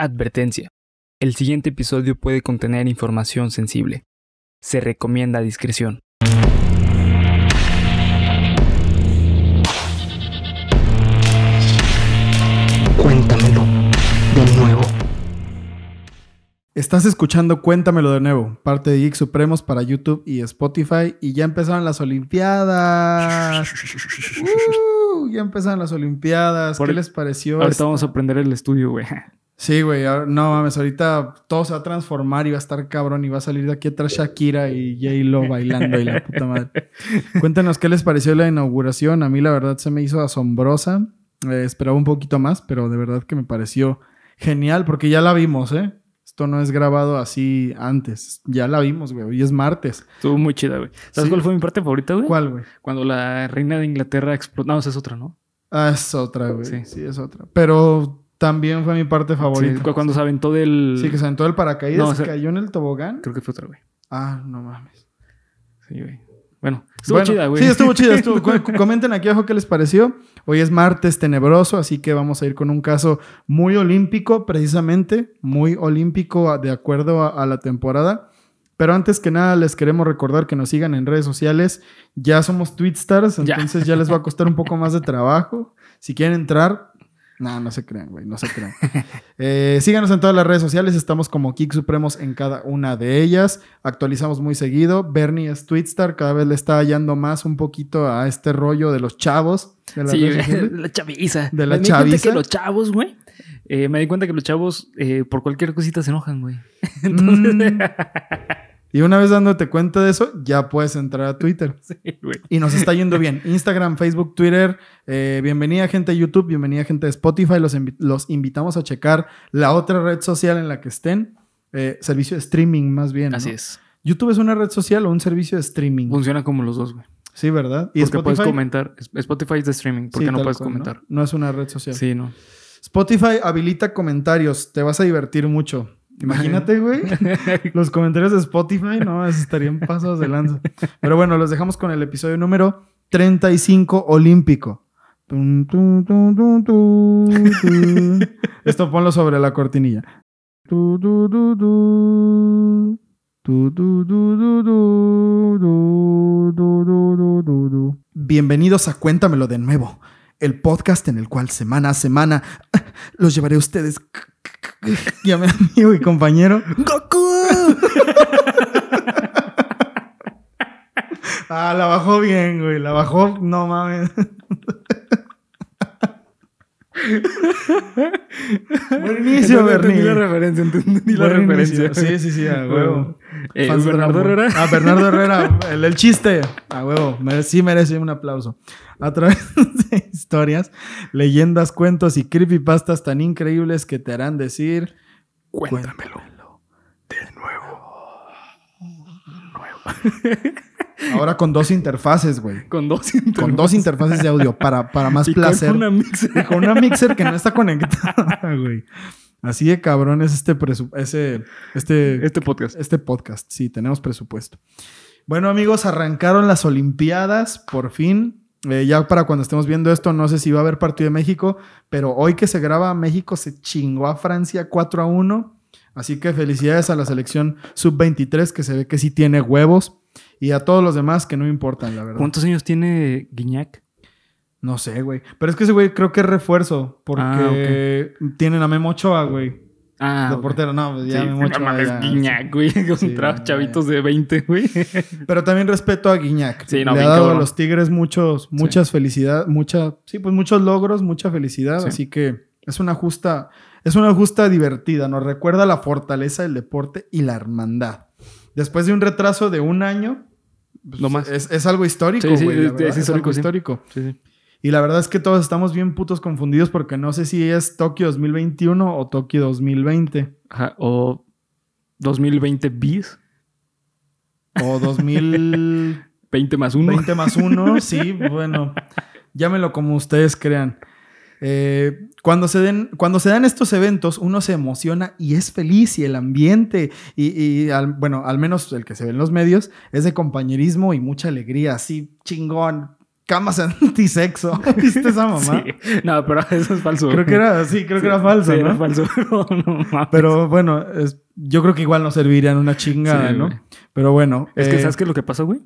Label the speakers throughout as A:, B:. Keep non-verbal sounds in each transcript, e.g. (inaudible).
A: Advertencia. El siguiente episodio puede contener información sensible. Se recomienda discreción.
B: Cuéntamelo de nuevo.
C: Estás escuchando Cuéntamelo de nuevo, parte de Geek Supremos para YouTube y Spotify. Y ya empezaron las Olimpiadas. (laughs) Uh, ya empezaron las Olimpiadas.
A: Por-
C: ¿Qué les pareció?
A: Ahorita
C: esta-
A: vamos a aprender el estudio, güey.
C: Sí, güey. No mames, ahorita todo se va a transformar y va a estar cabrón y va a salir de aquí atrás Shakira y J-Lo bailando y la puta madre. (laughs) Cuéntenos qué les pareció la inauguración. A mí la verdad se me hizo asombrosa. Eh, esperaba un poquito más, pero de verdad que me pareció genial porque ya la vimos, ¿eh? Esto no es grabado así antes. Ya la vimos, güey. Hoy es martes.
A: Estuvo muy chida, güey. ¿Sabes
C: Sí.
A: cuál fue mi parte favorita, güey?
C: ¿Cuál, güey?
A: Cuando la reina de Inglaterra explotó. No, esa es otra, ¿no?
C: Ah, es otra, güey.
A: Sí.
C: Sí. es otra. Pero también fue mi parte favorita.
A: Sí, cu- cuando se aventó del.
C: Sí, que se aventó el paracaídas,
A: No, o sea-
C: cayó en el tobogán.
A: Creo que fue otra, güey.
C: Ah, no mames.
A: Sí, güey. Bueno, estuvo
C: Bueno,
A: chida, güey.
C: Sí, estuvo chida. estuvo- (laughs) comenten aquí abajo qué les pareció. Hoy es martes tenebroso, así que vamos a ir con un caso muy olímpico, precisamente. Muy olímpico de acuerdo a, a la temporada. Pero antes que nada, les queremos recordar que nos sigan en redes sociales. Ya somos Twitstars,
A: Ya.
C: entonces ya les va a costar un poco más de trabajo. Si quieren entrar, no, no se crean, güey, no se crean. (laughs) Eh, síganos en todas las redes sociales, estamos como Kick Supremos en cada una de ellas. Actualizamos muy seguido. Bernie es Twitstar, cada vez le está hallando más un poquito a este rollo de los chavos. De las
A: Sí, (laughs) la chaviza.
C: De la
A: me di cuenta
C: chaviza.
A: que los chavos, güey. eh, me di cuenta que los chavos eh, por cualquier cosita se enojan, güey. (laughs)
C: Mm. Y una vez dándote cuenta de eso, ya puedes entrar a Twitter. (laughs)
A: Sí, güey.
C: Y nos está yendo bien. Instagram, Facebook, Twitter. eh, bienvenida gente de YouTube, bienvenida gente de Spotify. Los, invi- los invitamos a checar la otra red social en la que estén. Eh, servicio de streaming más bien.
A: Así
C: ¿no?
A: es.
C: YouTube es una red social o un servicio de streaming.
A: Funciona como los dos, güey.
C: Sí, ¿verdad? Y
A: Porque puedes
C: Spotify.
A: comentar. Es- Spotify es de streaming, porque
C: Sí,
A: no puedes
C: cual,
A: comentar.
C: ¿no? No es una red social.
A: Sí, no.
C: Spotify habilita comentarios. Te vas a divertir mucho. Imagínate, (laughs) güey. los comentarios de Spotify, no, estarían pasos de lanza. Pero bueno, los dejamos con el episodio número 35 olímpico. Esto ponlo sobre la cortinilla. Bienvenidos a Cuéntamelo de nuevo, el podcast en el cual semana a semana los llevaré a ustedes (laughs) y a mi amigo y compañero Goku. (laughs) ah, la bajó bien, güey. La bajó, no mames. Buen inicio,
A: entendí la
C: Bernie.
A: referencia, entendí la
C: Buen
A: referencia.
C: inicio. Sí, sí, sí, a huevo.
A: Eh, Bernardo. Herrera.
C: Ah, Bernardo Herrera, (laughs) el, el chiste. A huevo, mere- sí merece un aplauso. A través (laughs) de historias, leyendas, cuentos y creepypastas tan increíbles que te harán decir...
A: Cuéntamelo.
C: de nuevo. Ahora con dos interfaces, güey.
A: Con dos
C: Con dos interfaces de audio para, para (laughs) más
A: Y con
C: placer.
A: una mixer.
C: Y con una mixer que no está conectada, güey. Así de cabrón es este ese, este,
A: Este podcast.
C: este podcast. Sí, tenemos presupuesto. Bueno, amigos, arrancaron las Olimpiadas, por fin. Eh, ya para cuando estemos viendo esto, no sé si va a haber partido de México, pero hoy que se graba, México se chingó a Francia 4 a 1. Así que felicidades a la selección sub-23, que se ve que sí tiene huevos. Y a todos los demás que no importan, la verdad.
A: ¿Cuántos años tiene Guiñac?
C: No sé, güey. Pero es que ese güey creo que es refuerzo. Porque
A: Ah,
C: tienen a Memo Ochoa, güey.
A: Ah,
C: de portero. No, pues ya
A: Sí,
C: Memo
A: no
C: Ochoa
A: mames,
C: ya-
A: Guiñac, güey. Contra (laughs)
C: Sí,
A: chavitos de 20, güey. (laughs)
C: Pero también respeto a Guiñac.
A: Sí, no,
C: Le ha dado
A: cabrón.
C: a los Tigres muchos, muchas felicidad, mucha, sí, pues muchos logros, mucha felicidad.
A: Sí.
C: Así que es una justa, es una justa divertida. Nos recuerda la fortaleza del deporte y la hermandad. Después de un retraso de un año, pues,
A: No más.
C: Es, es algo histórico,
A: Sí, sí,
C: güey.
A: es es histórico,
C: algo
A: sí.
C: histórico. Y la verdad es que todos estamos bien putos confundidos porque no sé si es Tokio 2021 o Tokio 2020
A: Ajá, o 2020 bis.
C: o 2020
A: 20 (laughs) más 1.
C: más 1. (laughs) Sí, bueno, llámenlo como ustedes crean. Eh, cuando, se den, cuando se dan estos eventos, uno se emociona y es feliz y el ambiente, y, y al- bueno, al menos el que se ve en los medios, es de compañerismo y mucha alegría, así chingón. Camas (laughs) antisexo. (laughs) ¿Viste esa mamá?
A: Sí. No, pero (laughs) eso es falso.
C: Creo que era, sí, creo que era falso,
A: Sí,
C: ¿no?
A: era falso. no.
C: Pero bueno, es- yo creo que igual no servirían una chingada, ¿no?
A: güey.
C: Pero bueno.
A: Es que,
C: eh,
A: ¿sabes qué es lo que pasa, güey?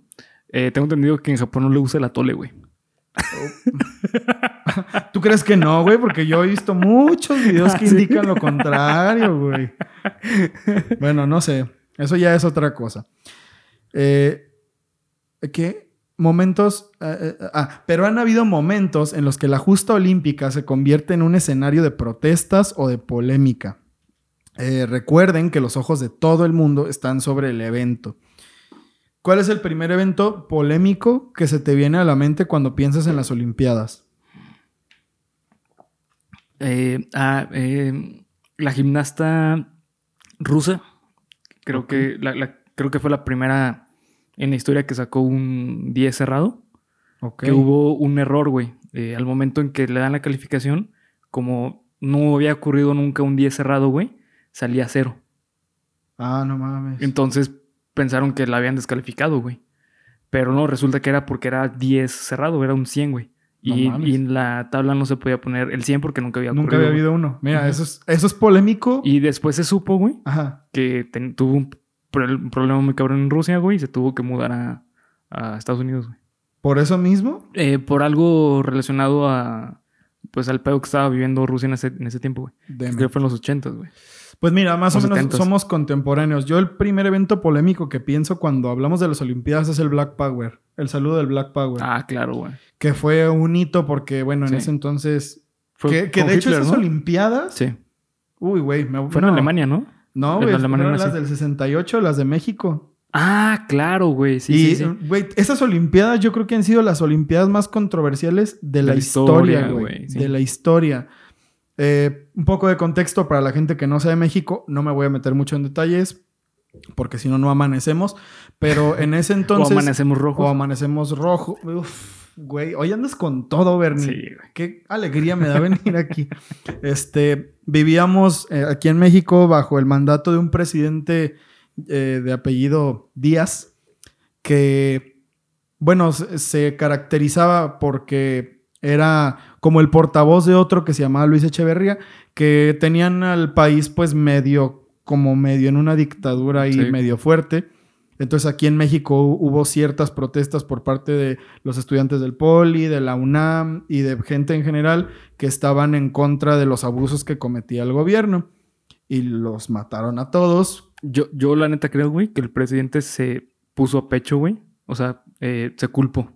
A: Eh, tengo entendido que en Japón no le gusta el atole, güey.
C: ¿Tú crees que no, güey? Porque yo he visto muchos videos que indican lo contrario, güey. Bueno, no sé. Eso ya es otra cosa. Eh, ¿Qué? Momentos. eh, eh, ah, pero han habido momentos en los que la justa olímpica se convierte en un escenario de protestas o de polémica. Eh, recuerden que los ojos de todo el mundo están sobre el evento. ¿Cuál es el primer evento polémico que se te viene a la mente cuando piensas en las Olimpiadas?
A: Eh, ah, eh, la gimnasta rusa, creo, que la, la- creo que fue la primera en la historia que sacó un 10 cerrado.
C: Ok.
A: Que hubo un error, güey. Eh, al momento en que le dan la calificación, como no había ocurrido nunca un 10 cerrado, güey, salía cero.
C: Ah, no mames.
A: Entonces pensaron que la habían descalificado, güey. Pero no, resulta que era porque era 10 cerrado, era un 100, güey.
C: No
A: Y,
C: mames.
A: y en la tabla no se podía poner el 100 porque nunca había
C: Nunca había habido uno. Mira, eso es, eso es polémico.
A: Y después se supo, güey,
C: Ajá.
A: que ten- tuvo un, un problema muy cabrón en Rusia, güey, y se tuvo que mudar a, a Estados Unidos, güey.
C: Por eso mismo.
A: Eh, por algo relacionado a, pues, al pedo que estaba viviendo Rusia en ese, en ese tiempo, güey. Que fue en los 80, güey.
C: Pues mira, más o menos
A: 70s.
C: somos contemporáneos. Yo el primer evento polémico que pienso cuando hablamos de las Olimpiadas es el Black Power. El saludo del Black Power.
A: Ah, claro, güey.
C: Que fue un hito porque, bueno, en
A: Sí.
C: ese entonces...
A: Fue
C: que de hecho esas
A: ¿no?
C: Olimpiadas...
A: Sí.
C: Uy, güey. me-
A: Fue en
C: no.
A: Alemania, ¿no?
C: No, güey.
A: Nací.
C: las del 68, las de México.
A: Ah, claro, güey. Sí,
C: y,
A: sí, sí.
C: güey, esas Olimpiadas yo creo que han sido las Olimpiadas más controversiales de la,
A: la
C: historia, güey.
A: sí.
C: De la historia. Eh, un poco de contexto para la gente que no sea de México. No me voy a meter mucho en detalles porque si no, no amanecemos. Pero en ese (laughs) entonces...
A: o amanecemos
C: o
A: rojos.
C: amanecemos rojo. Uf, güey, hoy andas con todo, Bernie.
A: Sí, güey.
C: Qué alegría me da venir aquí. (laughs) Este, vivíamos eh, aquí en México bajo el mandato de un presidente eh, de apellido Díaz, que, bueno, se, se caracterizaba porque era como el portavoz de otro que se llamaba Luis Echeverría, que tenían al país pues medio, como medio en una dictadura
A: Sí.
C: medio fuerte. Entonces aquí en México hu- hubo ciertas protestas por parte de los estudiantes del Poli, de la UNAM y de gente en general que estaban en contra de los abusos que cometía el gobierno. Y los mataron a todos.
A: Yo, yo la neta creo, güey, que el presidente se puso a pecho, güey. O sea, eh, se culpó.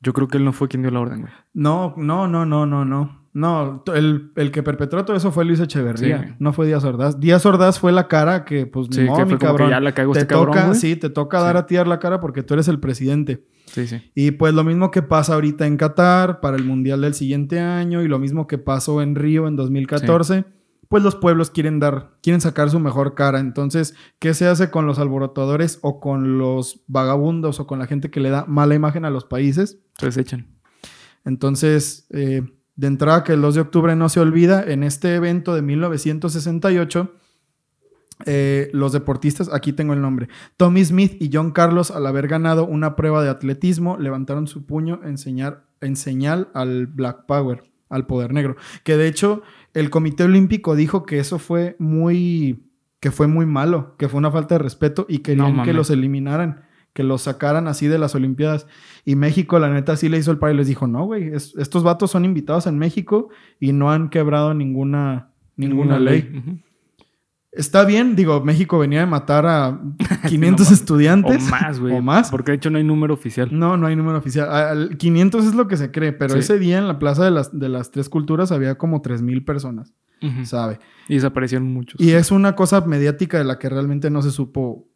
A: Yo creo que él no fue quien dio la orden, güey.
C: No, no, no, no, no, no. No, el, el que perpetró todo eso fue Luis Echeverría,
A: Sí,
C: no fue Díaz Ordaz. Díaz Ordaz fue la cara que, pues, ni
A: Sí,
C: modo,
A: que
C: mi
A: como
C: cabrón.
A: que ya la cagó
C: te
A: este cabrón,
C: toca,
A: güey.
C: sí, te toca dar a ti la cara porque tú eres el presidente.
A: Sí, sí.
C: Y pues lo mismo que pasa ahorita en Qatar para el Mundial del siguiente año y lo mismo que pasó en Río en 2014, pues los pueblos quieren dar, quieren sacar su mejor cara. Entonces, ¿qué se hace con los alborotadores o con los vagabundos o con la gente que le da mala imagen a los países?
A: Entonces echan.
C: Entonces, eh, de entrada que el 2 de octubre no se olvida, en este evento de 1968, eh, los deportistas, aquí tengo el nombre, Tommy Smith y John Carlos, al haber ganado una prueba de atletismo, levantaron su puño en, señal- en señal al Black Power, al poder negro. Que de hecho, el Comité Olímpico dijo que eso fue muy, que fue muy malo, que fue una falta de respeto y querían que
A: mames.
C: los eliminaran, que los sacaran así de las Olimpiadas. Y México, la neta, sí le hizo el paro y les dijo, no, güey, es- estos vatos son invitados en México y no han quebrado ninguna, ninguna, ley. Está bien, digo, México venía de matar a (laughs) 500
A: mames.
C: estudiantes.
A: O más, güey.
C: O más.
A: Porque de hecho no hay número oficial.
C: No, no hay número oficial. Al- 500 es lo que se cree, pero
A: Sí.
C: ese día en la Plaza de las, de las Tres Culturas había como 3.000 personas. ¿sabe?
A: Y desaparecieron muchos.
C: Y es una cosa mediática de la que realmente no se supo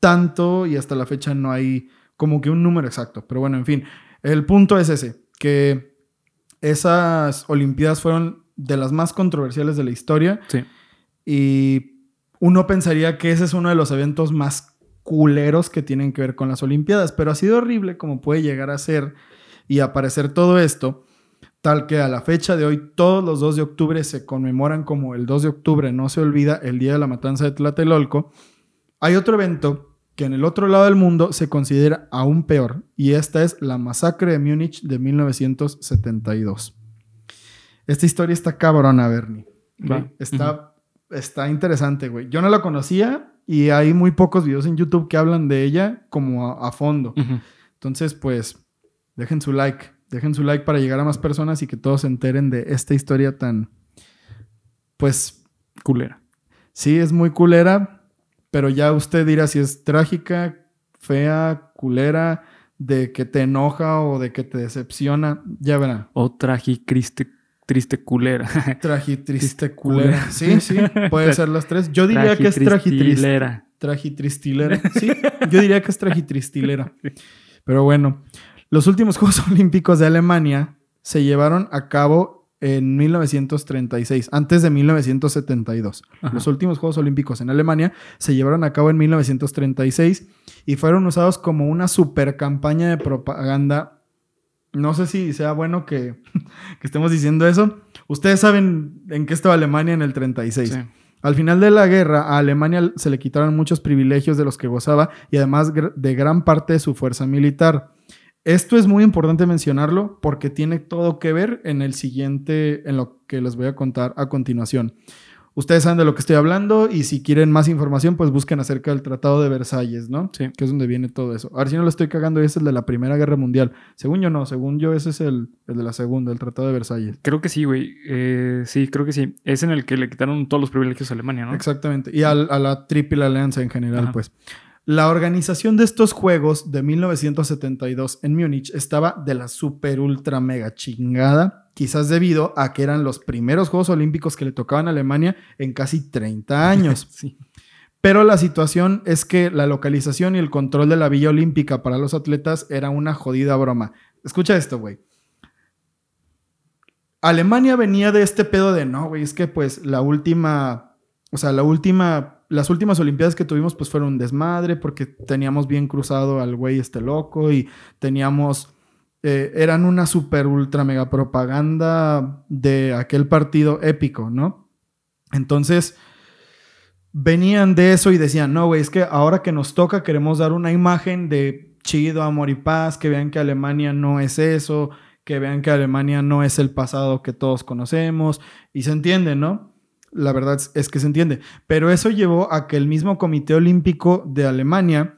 C: tanto y hasta la fecha no hay como que un número exacto. Pero bueno, en fin, el punto es ese, que esas Olimpiadas fueron de las más controversiales de la historia
A: Sí.
C: y uno pensaría que ese es uno de los eventos más culeros que tienen que ver con las Olimpiadas, pero ha sido horrible como puede llegar a ser y aparecer todo esto, tal que a la fecha de hoy todos los 2 de octubre se conmemoran como el 2 de octubre, no se olvida el Día de la Matanza de Tlatelolco. Hay otro evento que en el otro lado del mundo se considera aún peor, y esta es la masacre de Múnich de 1972. Esta historia está cabrona, Bernie. Está, está interesante, güey. Yo no la conocía y hay muy pocos videos en YouTube que hablan de ella como a, a fondo. Entonces, pues, dejen su like. Dejen su like para llegar a más personas y que todos se enteren de esta historia tan, pues,
A: Culera.
C: sí, es muy culera, pero ya usted dirá si es trágica, fea, culera, de que te enoja o de que te decepciona. Ya verán.
A: O tragicriste, triste culera. (laughs)
C: Tragi, triste,
A: Triste,
C: culera. Sí, sí, puede (laughs) ser las tres. Yo diría que es tragitriste.
A: Tragitristilera.
C: Tragitristilera. Sí, yo diría que es tragitristilera. Pero bueno, los últimos (laughs) Juegos Olímpicos de Alemania se llevaron a cabo en 1936, antes de 1972.
A: Ajá.
C: Los últimos Juegos Olímpicos en Alemania se llevaron a cabo en 1936 y fueron usados como una super campaña de propaganda. No sé si sea bueno que, (laughs) que estemos diciendo eso. Ustedes saben en qué estaba Alemania en el 36.
A: Sí.
C: Al final de la guerra, a Alemania se le quitaron muchos privilegios de los que gozaba y además de gran parte de su fuerza militar. Esto es muy importante mencionarlo porque tiene todo que ver en el siguiente, en lo que les voy a contar a continuación. Ustedes saben de lo que estoy hablando y si quieren más información, pues busquen acerca del Tratado de Versalles, ¿no?
A: Sí.
C: Que es donde viene todo eso. A ver si no lo estoy cagando, ese es el de la Primera Guerra Mundial. Según yo no, según yo ese es el, el de la Segunda, el Tratado de Versalles.
A: Creo que sí, güey. Eh, sí, creo que sí. Es en el que le quitaron todos los privilegios a Alemania, ¿no?
C: Exactamente. Y al- a, la Triple Alianza en general,
A: Ajá.
C: pues. La organización de estos juegos de 1972 en Múnich estaba de la super ultra mega chingada, quizás debido a que eran los primeros Juegos Olímpicos que le tocaban a Alemania en casi 30 años. (laughs)
A: Sí.
C: Pero la situación es que la localización y el control de la Villa Olímpica para los atletas era una jodida broma. Escucha esto, güey. Alemania venía de este pedo de, no, güey, es que pues la última, o sea, la última, las últimas Olimpiadas que tuvimos pues fueron un desmadre porque teníamos bien cruzado al güey este loco y teníamos, eh, eran una super ultra mega propaganda de aquel partido épico, ¿no? Entonces, venían de eso y decían, no, güey, es que ahora que nos toca queremos dar una imagen de chido, amor y paz, que vean que Alemania no es eso, que vean que Alemania no es el pasado que todos conocemos, y se entiende, ¿no? La verdad es- que se entiende. Pero eso llevó a que el mismo Comité Olímpico de Alemania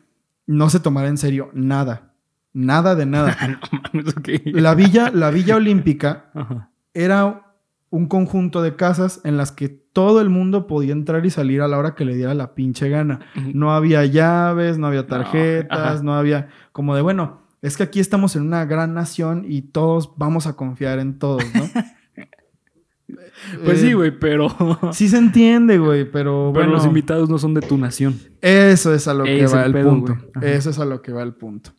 C: no se tomara en serio nada. Nada de nada. (laughs)
A: No.
C: La villa, la villa olímpica (laughs)
A: Ajá.
C: era un conjunto de casas en las que todo el mundo podía entrar y salir a la hora que le diera la pinche gana. No había llaves, no había tarjetas,
A: ajá.
C: no, había como de, bueno, es que aquí estamos en una gran nación y todos vamos a confiar en todos, ¿no? (laughs)
A: Pues
C: Eh,
A: sí, güey, pero. (laughs)
C: Sí se entiende, güey, pero,
A: Pero
C: bueno,
A: los invitados no son de tu nación.
C: eso es a lo que va
A: el pedo,
C: punto. Eso es a lo que va el punto.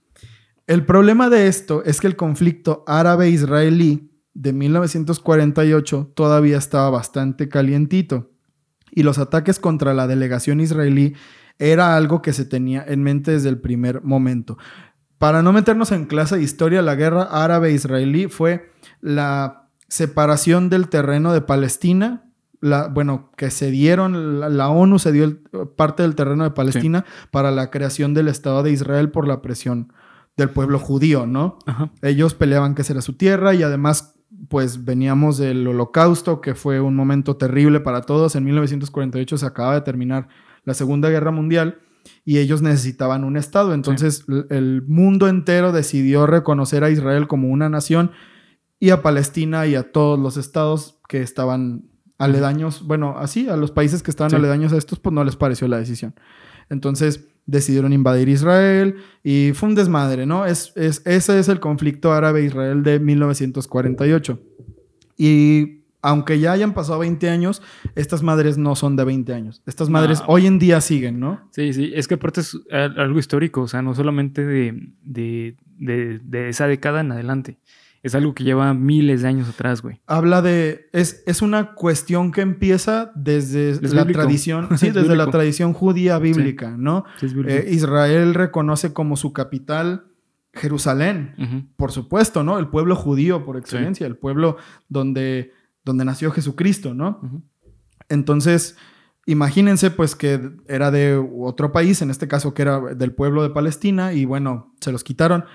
C: El problema de esto es que el conflicto árabe-israelí de 1948 todavía estaba bastante calientito y los ataques contra la delegación israelí era algo que se tenía en mente desde el primer momento. Para no meternos en clase de historia, la guerra árabe-israelí fue la separación del terreno de Palestina. La, bueno, que se dieron, la, la ONU se dio el- parte del terreno de Palestina para la creación del Estado de Israel por la presión del pueblo judío, ¿no?
A: Ajá.
C: Ellos peleaban que esa era su tierra y además, pues veníamos del holocausto, que fue un momento terrible para todos. En 1948 se acaba de terminar la Segunda Guerra Mundial y ellos necesitaban un Estado. Entonces el mundo entero decidió reconocer a Israel como una nación y a Palestina y a todos los estados que estaban aledaños, bueno, así, a los países que estaban
A: Sí.
C: aledaños a estos, pues no les pareció la decisión. Entonces decidieron invadir Israel y fue un desmadre, ¿no? Es, es, ese es el conflicto árabe-israel de 1948. Y aunque ya hayan pasado 20 años, estas madres no son de 20 años. Estas madres
A: No.
C: hoy en día siguen, ¿no?
A: Sí, sí. Es que aparte es algo histórico. O sea, no solamente de, de, de, de esa década en adelante. Es algo que lleva miles de años atrás, güey.
C: Habla de. Es, es una cuestión que empieza desde
A: Es
C: la
A: bíblico.
C: tradición. (laughs) Sí,
A: Es
C: desde la tradición judía bíblica, ¿no?
A: Sí, es.
C: Eh, Israel reconoce como su capital Jerusalén. Por supuesto, ¿no? El pueblo judío por excelencia, el pueblo donde, donde nació Jesucristo, ¿no? Entonces, Imagínense pues que era de otro país, en este caso que era del pueblo de Palestina y bueno, se los quitaron.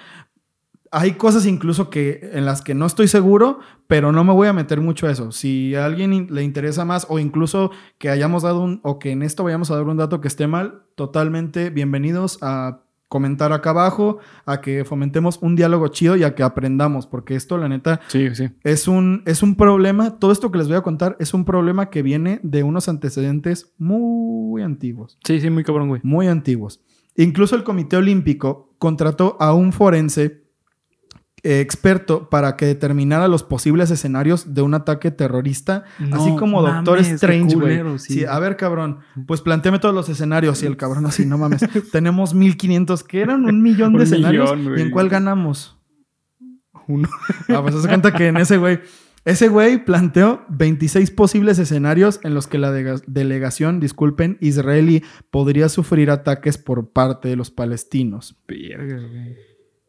C: Hay cosas incluso que en las que no estoy seguro, pero no me voy a meter mucho a eso. Si a alguien le interesa más o incluso que hayamos dado un o que en esto vayamos a dar un dato que esté mal, totalmente bienvenidos a comentar acá abajo, a que fomentemos un diálogo chido y a que aprendamos, porque esto la neta
A: Sí, sí.
C: es un, es un problema, todo esto que les voy a contar es un problema que viene de unos antecedentes muy antiguos,
A: Sí, sí, muy cabrón, güey.
C: muy antiguos. Incluso el Comité Olímpico contrató a un forense experto para que determinara los posibles escenarios de un ataque terrorista, así como Doctor
A: mames, qué
C: Strange, güey.
A: sí.
C: Sí, a ver, cabrón, pues planteame todos los escenarios y el cabrón así, no (laughs) mames. Tenemos 1500, que eran un millón de
A: Un
C: escenarios.
A: millón,
C: ¿Y en cuál ganamos?
A: Uno.
C: Ah, pues se cuenta que en ese güey, ese güey planteó 26 posibles escenarios en los que la delegación, disculpen, israelí podría sufrir ataques por parte de los palestinos.
A: Verga, güey.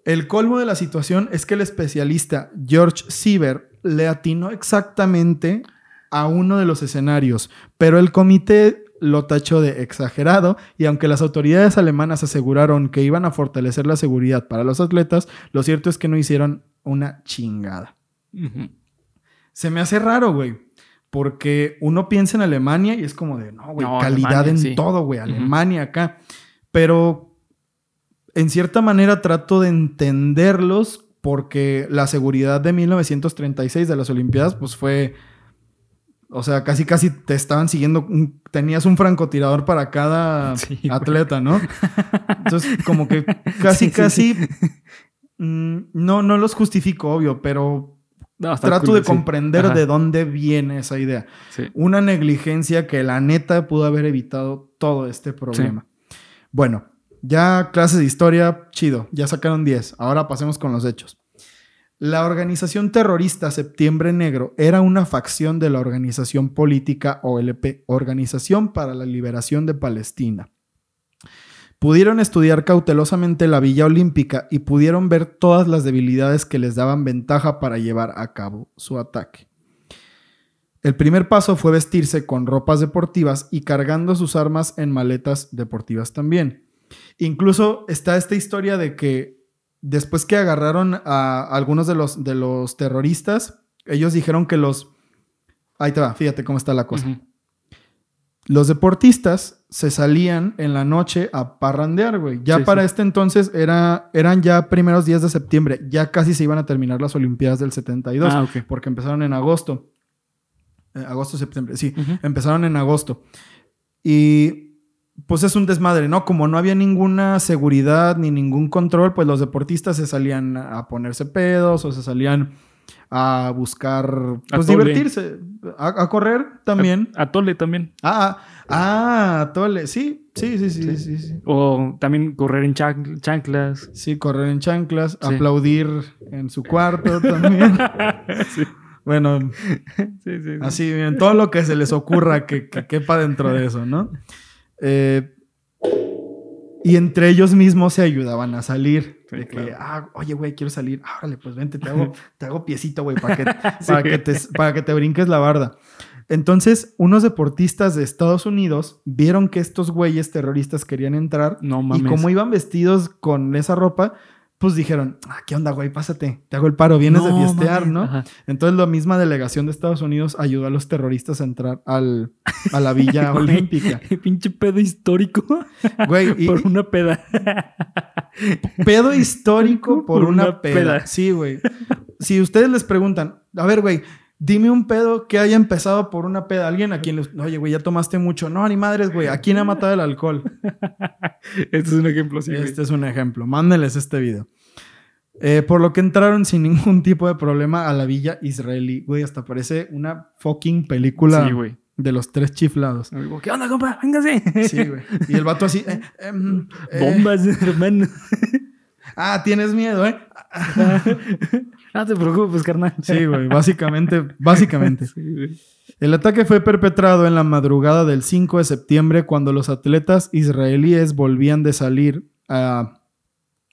C: El colmo de la situación es que el especialista George Sieber le atinó exactamente a uno de los escenarios, pero el comité lo tachó de exagerado y aunque las autoridades alemanas aseguraron que iban a fortalecer la seguridad para los atletas, lo cierto es que no hicieron una chingada. Se me hace raro, güey. Porque uno piensa en Alemania y es como de, no, güey,
A: No,
C: calidad
A: Alemania,
C: en
A: sí.
C: todo, güey. Alemania acá. Pero en cierta manera trato de entenderlos porque la seguridad de 1936 de las Olimpiadas, pues fue, o sea, casi casi te estaban siguiendo, tenías un francotirador para cada (laughs)
A: Sí,
C: atleta, ¿no? Entonces, como que (laughs) casi,
A: Sí, sí,
C: casi, mm, no, no los justifico, obvio, pero
A: No,
C: trato
A: cool,
C: de comprender
A: Ajá,
C: de dónde viene esa idea. Una negligencia que la neta pudo haber evitado todo este problema. Bueno, ya clases de historia, chido, ya sacaron 10. Ahora pasemos con los hechos. La organización terrorista Septiembre Negro era una facción de la organización política OLP, Organización para la Liberación de Palestina. Pudieron estudiar cautelosamente la Villa Olímpica y pudieron ver todas las debilidades que les daban ventaja para llevar a cabo su ataque. El primer paso fue vestirse con ropas deportivas y cargando sus armas en maletas deportivas también. Incluso está esta historia de que después que agarraron a algunos de los, de los terroristas, ellos dijeron que los... Ahí te va, fíjate cómo está la cosa. Los deportistas se salían en la noche a parrandear, güey. Ya
A: Sí,
C: para
A: sí.
C: este entonces era, eran ya primeros días de septiembre. Ya casi se iban a terminar las Olimpiadas del 72.
A: Ah, ok.
C: Porque empezaron en agosto. Eh, agosto, septiembre, sí. Empezaron en agosto. Y pues es un desmadre, ¿no? Como no había ninguna seguridad ni ningún control, pues los deportistas se salían a ponerse pedos o se salían a buscar, pues
A: tole.
C: divertirse, a, a correr también.
A: A Tole también.
C: Ah, ah, ah, tole. Sí, sí, sí, sí, sí, sí. Sí,
A: O también correr en chan- chanclas.
C: Sí, correr en chanclas,
A: Sí.
C: aplaudir en su cuarto también. (laughs)
A: sí.
C: bueno,
A: Sí, sí, sí.
C: así, bien, todo lo que se les ocurra que, que quepa dentro de eso, ¿no? Eh, y entre ellos mismos se ayudaban a salir.
A: Sí,
C: de que,
A: claro.
C: ah, oye, güey, quiero salir. Ah, órale, pues vente, te hago, (laughs) te hago piecito, güey, para que, (laughs)
A: Sí.
C: para, que te, para que te brinques la barda. Entonces, unos deportistas de Estados Unidos vieron que estos güeyes terroristas querían entrar
A: No
C: y como iban vestidos con esa ropa, pues dijeron, ah, ¿qué onda, güey? Pásate, te hago el paro, vienes de fiestear. ¿no?
A: Ajá.
C: Entonces la misma delegación de Estados Unidos ayudó a los terroristas a entrar al, a la Villa (laughs) Olímpica. (laughs)
A: Pinche pedo histórico.
C: Güey, y,
A: por una peda.
C: pedo histórico (laughs) por,
A: Por
C: una,
A: una
C: peda.
A: peda.
C: Sí, güey. Si ustedes les preguntan, a ver, güey, dime un pedo que haya empezado por una peda. Alguien a quien les, oye, güey, ya tomaste mucho. No, ni madres, güey. ¿A quién ha matado el alcohol? (laughs)
A: este es un ejemplo, sí. güey.
C: este es un ejemplo. Mándenles este video. Eh, por lo que entraron sin ningún tipo de problema a la villa israelí. Güey, hasta parece una fucking película
A: Sí, güey.
C: de los tres chiflados.
A: Digo, ¿Qué onda, compa? Véngase.
C: Sí, güey. Y el vato así. eh, em, eh,
A: Bombas, hermano. (laughs)
C: Ah, tienes miedo, ¿eh? (laughs)
A: No te preocupes, carnal.
C: Sí, güey. Básicamente, básicamente. (laughs)
A: Sí.
C: El ataque fue perpetrado en la madrugada del 5 de septiembre cuando los atletas israelíes volvían de salir a...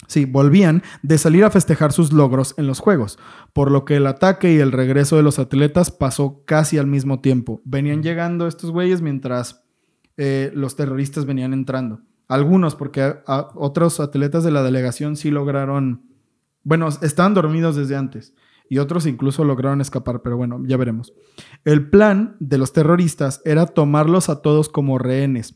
C: Sí, volvían de salir a festejar sus logros en los Juegos, por lo que el ataque y el regreso de los atletas pasó casi al mismo tiempo. Venían llegando estos güeyes mientras eh, los terroristas venían entrando. Algunos, porque a- a otros atletas de la delegación sí lograron, bueno, estaban dormidos desde antes y otros incluso lograron escapar, pero bueno, ya veremos. El plan de los terroristas era tomarlos a todos como rehenes,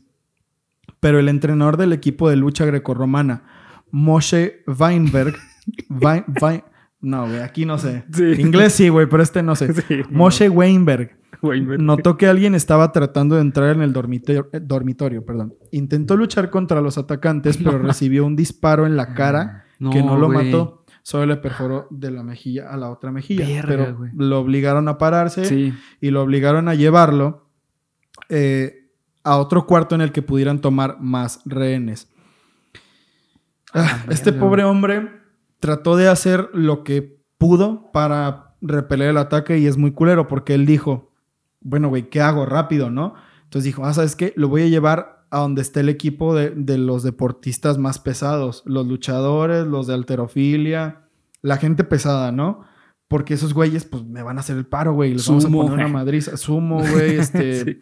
C: pero el entrenador del equipo de lucha grecorromana, Moshe Weinberg, (laughs) Wein- Wein- no, güey, aquí no sé.
A: Sí.
C: Inglés sí, güey, pero este no sé.
A: Sí.
C: Moshe Weinberg
A: Güey,
C: notó que alguien estaba tratando de entrar en el dormitorio, eh, dormitorio, perdón. Intentó luchar contra los atacantes, pero (laughs) recibió un disparo en la cara que no lo
A: güey.
C: mató. Solo le perforó de la mejilla a la otra mejilla.
A: Verga,
C: pero lo obligaron a pararse
A: Sí.
C: y lo obligaron a llevarlo eh, a otro cuarto en el que pudieran tomar más rehenes. Ah, este
A: verga,
C: pobre hombre trató de hacer lo que pudo para repeler el ataque y es muy culero porque él dijo, bueno, güey, ¿qué hago rápido, no? Entonces dijo, ah, ¿sabes qué? Lo voy a llevar a donde esté el equipo de, de los deportistas más pesados, los luchadores, los de alterofilia, la gente pesada, ¿no? Porque esos güeyes, pues, me van a hacer el paro, güey. Les vamos a poner una madriza. Sumo, güey, (laughs) este...
A: Sí.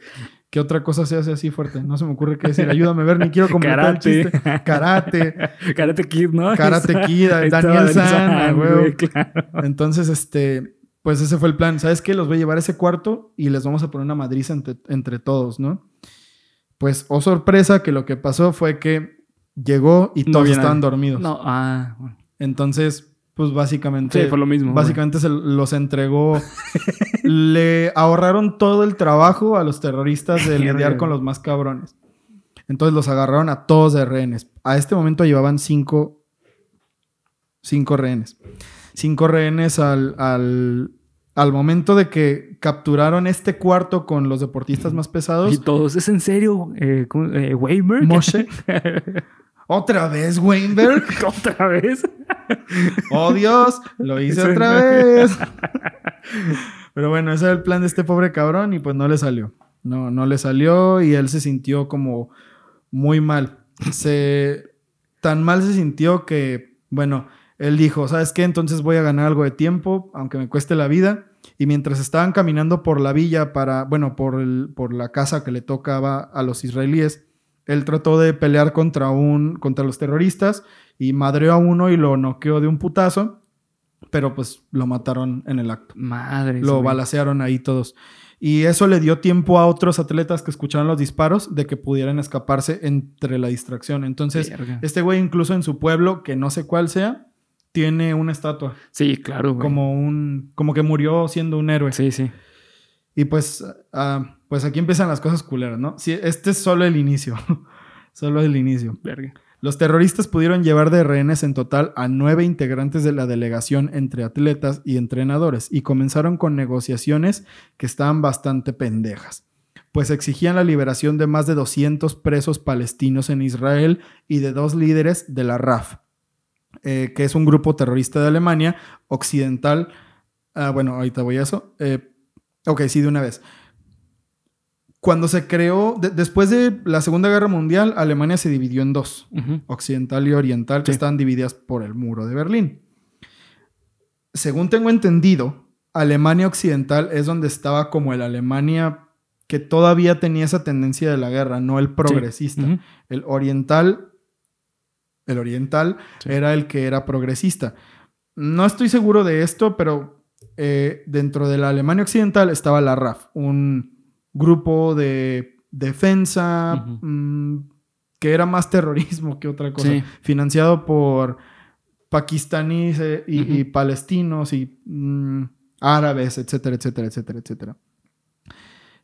C: ¿Qué otra cosa se hace así fuerte? No se me ocurre qué decir. Ayúdame ver, ni quiero completar el
A: Karate.
C: chiste. Karate. (laughs)
A: Karate Kid, ¿no?
C: Karate Kid, (laughs) Daniel San,
A: güey, claro.
C: Entonces, este, pues ese fue el plan. ¿Sabes qué? Los voy a llevar a ese cuarto y les vamos a poner una madriza entre, entre todos, ¿no? Pues, oh sorpresa, que lo que pasó fue que llegó y todos estaban dormidos.
A: No, ah, bueno.
C: Entonces, pues básicamente.
A: Sí, fue lo mismo.
C: Básicamente se los entregó. (laughs) le ahorraron todo el trabajo a los terroristas de (laughs) lidiar con los más cabrones. Entonces los agarraron a todos de rehenes. A este momento llevaban cinco. Cinco rehenes. Cinco rehenes al, al, al momento de que capturaron este cuarto con los deportistas más pesados.
A: Y todos, ¿es en serio? Eh. Eh, ¿Weinberg?
C: Moshe. (laughs) Otra vez, Weinberg. (laughs)
A: ¿Otra vez?
C: Oh Dios, lo (laughs) hice otra vez. Pero bueno, ese era el plan de este pobre cabrón y pues no le salió. No, no le salió y él se sintió como muy mal. Se tan mal se sintió que, bueno, él dijo, ¿sabes qué? Entonces voy a ganar algo de tiempo, aunque me cueste la vida. Y mientras estaban caminando por la villa para, bueno, por, el- por la casa que le tocaba a los israelíes, él trató de pelear contra, un, contra los terroristas y madreó a uno y lo noqueó de un putazo, pero pues lo mataron en el acto.
A: Madre.
C: Lo balacearon ahí todos. Y eso le dio tiempo a otros atletas que escucharon los disparos de que pudieran escaparse entre la distracción. Entonces, este güey incluso en su pueblo, que no sé cuál sea, tiene una estatua,
A: Sí, claro, güey.
C: como un como que murió siendo un héroe.
A: Sí, sí.
C: Y pues ah, pues aquí empiezan las cosas culeras, ¿no? Sí, este es solo el inicio. (laughs) solo el inicio.
A: Verga.
C: Los terroristas pudieron llevar de rehenes en total a nueve integrantes de la delegación entre atletas y entrenadores y comenzaron con negociaciones que estaban bastante pendejas, pues exigían la liberación de más de 200 presos palestinos en Israel y de dos líderes de la RAF, eh, que es un grupo terrorista de Alemania occidental. Ah, bueno, ahorita voy a eso. Eh, ok, sí, de una vez. Cuando se creó, de- después de la Segunda Guerra Mundial, Alemania se dividió en dos occidental y oriental, que estaban divididas por el muro de Berlín. Según tengo entendido, Alemania occidental es donde estaba como el Alemania que todavía tenía esa tendencia de la guerra, no el progresista. El oriental, el oriental
A: Sí.
C: era el que era progresista. No estoy seguro de esto, pero eh, dentro de la Alemania occidental estaba la RAF, un grupo de defensa mm, que era más terrorismo que otra cosa,
A: Sí.
C: financiado por pakistaníes eh, y palestinos y mm, árabes, etcétera, etcétera, etcétera, etcétera.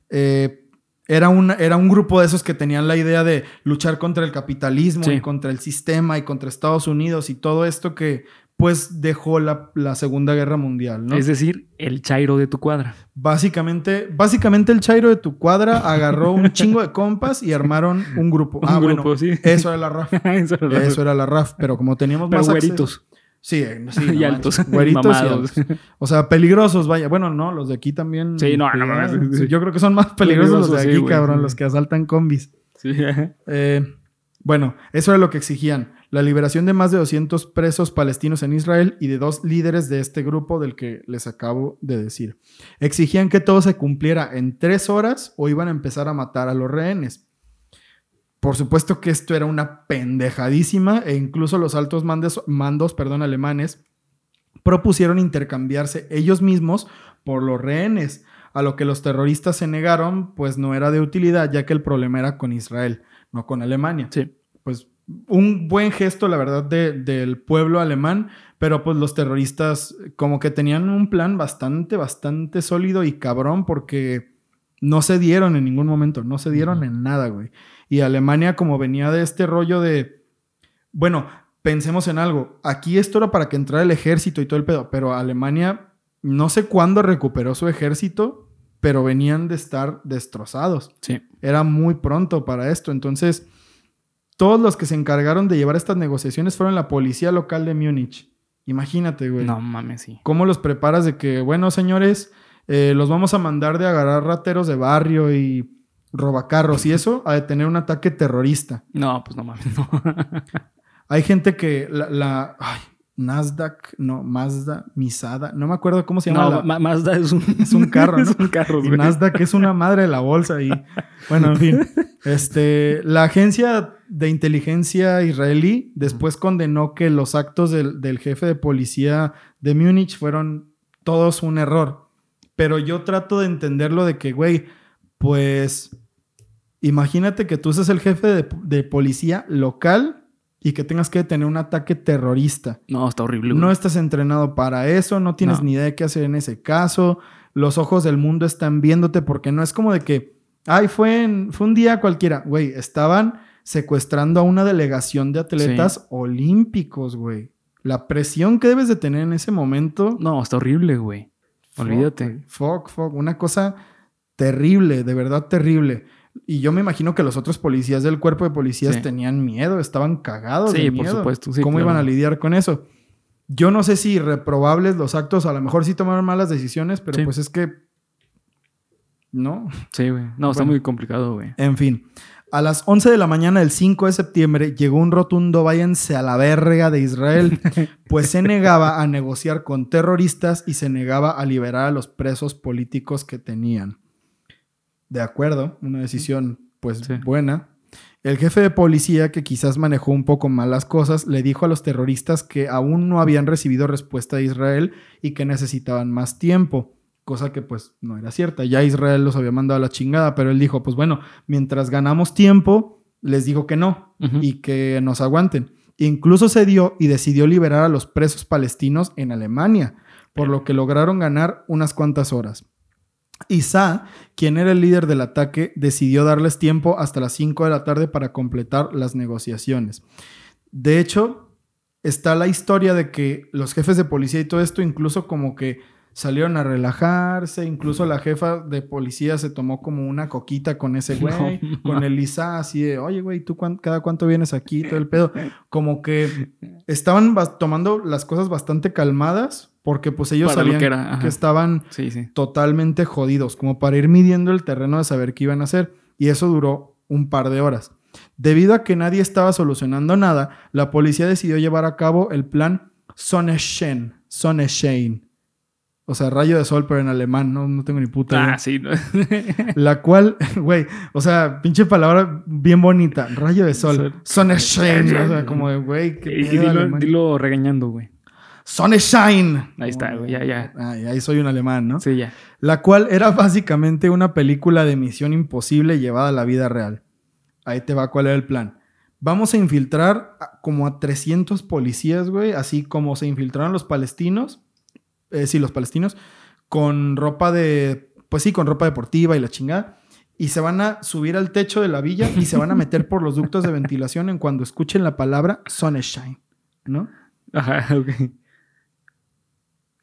C: Eh, era, un, era un grupo de esos que tenían la idea de luchar contra el capitalismo
A: Sí.
C: y contra el sistema y contra Estados Unidos y todo esto que pues dejó la, la Segunda Guerra Mundial, ¿no?
A: Es decir, el chairo de tu cuadra.
C: Básicamente, básicamente el Chairo de tu cuadra agarró un chingo de compas y armaron un grupo. (laughs)
A: Un
C: ah,
A: grupo,
C: bueno,
A: sí.
C: eso era la RAF. (laughs)
A: Eso era
C: Eso era la RAF, pero como teníamos
A: Pero
C: más
A: güeritos.
C: Sí, eh, sí, (laughs)
A: y
C: no
A: altos. (laughs)
C: Güeritos y
A: mamados.
C: altos. O sea, peligrosos, vaya. Bueno, no, los de aquí también.
A: Sí, no, no sí.
C: Yo creo que son más peligrosos, los de
A: sí,
C: aquí,
A: güey,
C: cabrón,
A: sí.
C: los que asaltan combis.
A: Sí. (laughs)
C: Eh, bueno, eso era lo que exigían. La liberación de más de 200 presos palestinos en Israel y de dos líderes de este grupo del que les acabo de decir. Exigían que todo se cumpliera en tres horas o iban a empezar a matar a los rehenes. Por supuesto que esto era una pendejadísima e incluso los altos mandes- mandos perdón, alemanes propusieron intercambiarse ellos mismos por los rehenes, a lo que los terroristas se negaron, pues no era de utilidad, ya que el problema era con Israel, no con Alemania.
A: Sí.
C: Pues un buen gesto, la verdad, de- del pueblo alemán, pero pues los terroristas como que tenían un plan bastante, bastante sólido y cabrón porque no se dieron en ningún momento, no se dieron en nada, güey. Y Alemania como venía de este rollo de, bueno, pensemos en algo, aquí esto era para que entrara el ejército y todo el pedo, pero Alemania no sé cuándo recuperó su ejército, pero venían de estar destrozados.
A: Sí.
C: Era muy pronto para esto. Entonces, todos los que se encargaron de llevar estas negociaciones fueron la policía local de Múnich. Imagínate, güey.
A: No mames, sí.
C: ¿Cómo los preparas de que, bueno, señores, eh, los vamos a mandar de agarrar rateros de barrio y robacarros y eso a detener un ataque terrorista?
A: No, pues no mames, no. (laughs)
C: Hay gente que la, la- ay, Nasdaq, no, Mazda, Misada, no me acuerdo cómo se llama.
A: No,
C: la-
A: Ma- Mazda es un, (laughs)
C: Es un carro, (laughs)
A: es un carro,
C: Y
A: güey.
C: Nasdaq es una madre de la bolsa y bueno, en fin. Este, la agencia de inteligencia israelí después condenó que los actos del, del jefe de policía de Múnich fueron todos un error. Pero yo trato de entenderlo de que, güey, pues imagínate que tú seas el jefe de, de policía local y que tengas que tener un ataque terrorista.
A: No, está horrible, güey.
C: No estás entrenado para eso, no tienes
A: No.
C: ni idea de qué hacer en ese caso. Los ojos del mundo están viéndote porque no es como de que, ay, fue, en- fue un día cualquiera. Güey, estaban secuestrando a una delegación de atletas olímpicos, güey. La presión que debes de tener en ese momento.
A: No, está horrible, güey. Olvídate.
C: Fuck, fuck. Una cosa terrible, de verdad terrible. Y yo me imagino que los otros policías del cuerpo de policías
A: Sí.
C: tenían miedo, estaban cagados.
A: Sí,
C: de
A: por
C: miedo.
A: supuesto, sí,
C: ¿Cómo
A: claro.
C: iban a lidiar con eso? Yo no sé si reprobables los actos, a lo mejor sí tomaron malas decisiones, pero
A: Sí.
C: pues es que. No.
A: Sí, güey. No, está muy complicado, güey.
C: En fin. A las 11 de la mañana del 5 de septiembre llegó un rotundo váyanse a la verga de Israel, (laughs) pues se negaba a negociar con terroristas y se negaba a liberar a los presos políticos que tenían. De acuerdo, una decisión pues
A: Sí.
C: buena. El jefe de policía, que quizás manejó un poco mal las cosas, le dijo a los terroristas que aún no habían recibido respuesta de Israel y que necesitaban más tiempo, cosa que pues no era cierta. Ya Israel los había mandado a la chingada, pero él dijo, pues bueno, mientras ganamos tiempo, les digo que no y que nos aguanten. Incluso cedió y decidió liberar a los presos palestinos en Alemania, por lo que lograron ganar unas cuantas horas. Isa, quien era el líder del ataque, decidió darles tiempo hasta las 5 de la tarde para completar las negociaciones. De hecho, está la historia de que los jefes de policía y todo esto incluso como que salieron a relajarse, incluso la jefa de policía se tomó como una coquita con ese (laughs) güey,
A: No,
C: con el Isa así de, oye güey, ¿tú cuán- cada cuánto vienes aquí? Todo el pedo. Como que estaban tomando las cosas bastante calmadas porque pues ellos
A: Para
C: sabían
A: que era, ajá.
C: que estaban
A: Sí, sí.
C: totalmente jodidos, como para ir midiendo el terreno de saber qué iban a hacer. Y eso duró un par de horas. Debido a que nadie estaba solucionando nada, la policía decidió llevar a cabo el plan Sonnenschein. Sonnenschein. O sea, rayo de sol, pero en alemán, no, no tengo ni puta idea.
A: Ah, sí. ¿no? (laughs)
C: La cual, güey, o sea, pinche palabra bien bonita. Rayo de sol. Sonnenschein. (laughs) O sea, como de, güey, qué
A: y dilo regañando, güey.
C: Sonnenschein.
A: Ahí está, güey, ya, ya.
C: Ay, ahí soy un alemán, ¿no?
A: Sí, ya.
C: la cual era básicamente una película de misión imposible llevada a la vida real. Ahí te va cuál era el plan. Vamos a infiltrar a- como a 300 policías, güey, así como se infiltraron los palestinos, eh, sí, los palestinos, con ropa de, pues sí, con ropa deportiva y la chingada, y se van a subir al techo de la villa y se van a meter por los ductos de ventilación en cuando escuchen la palabra Sonnenschein, ¿no? (laughs)
A: Ajá, ok.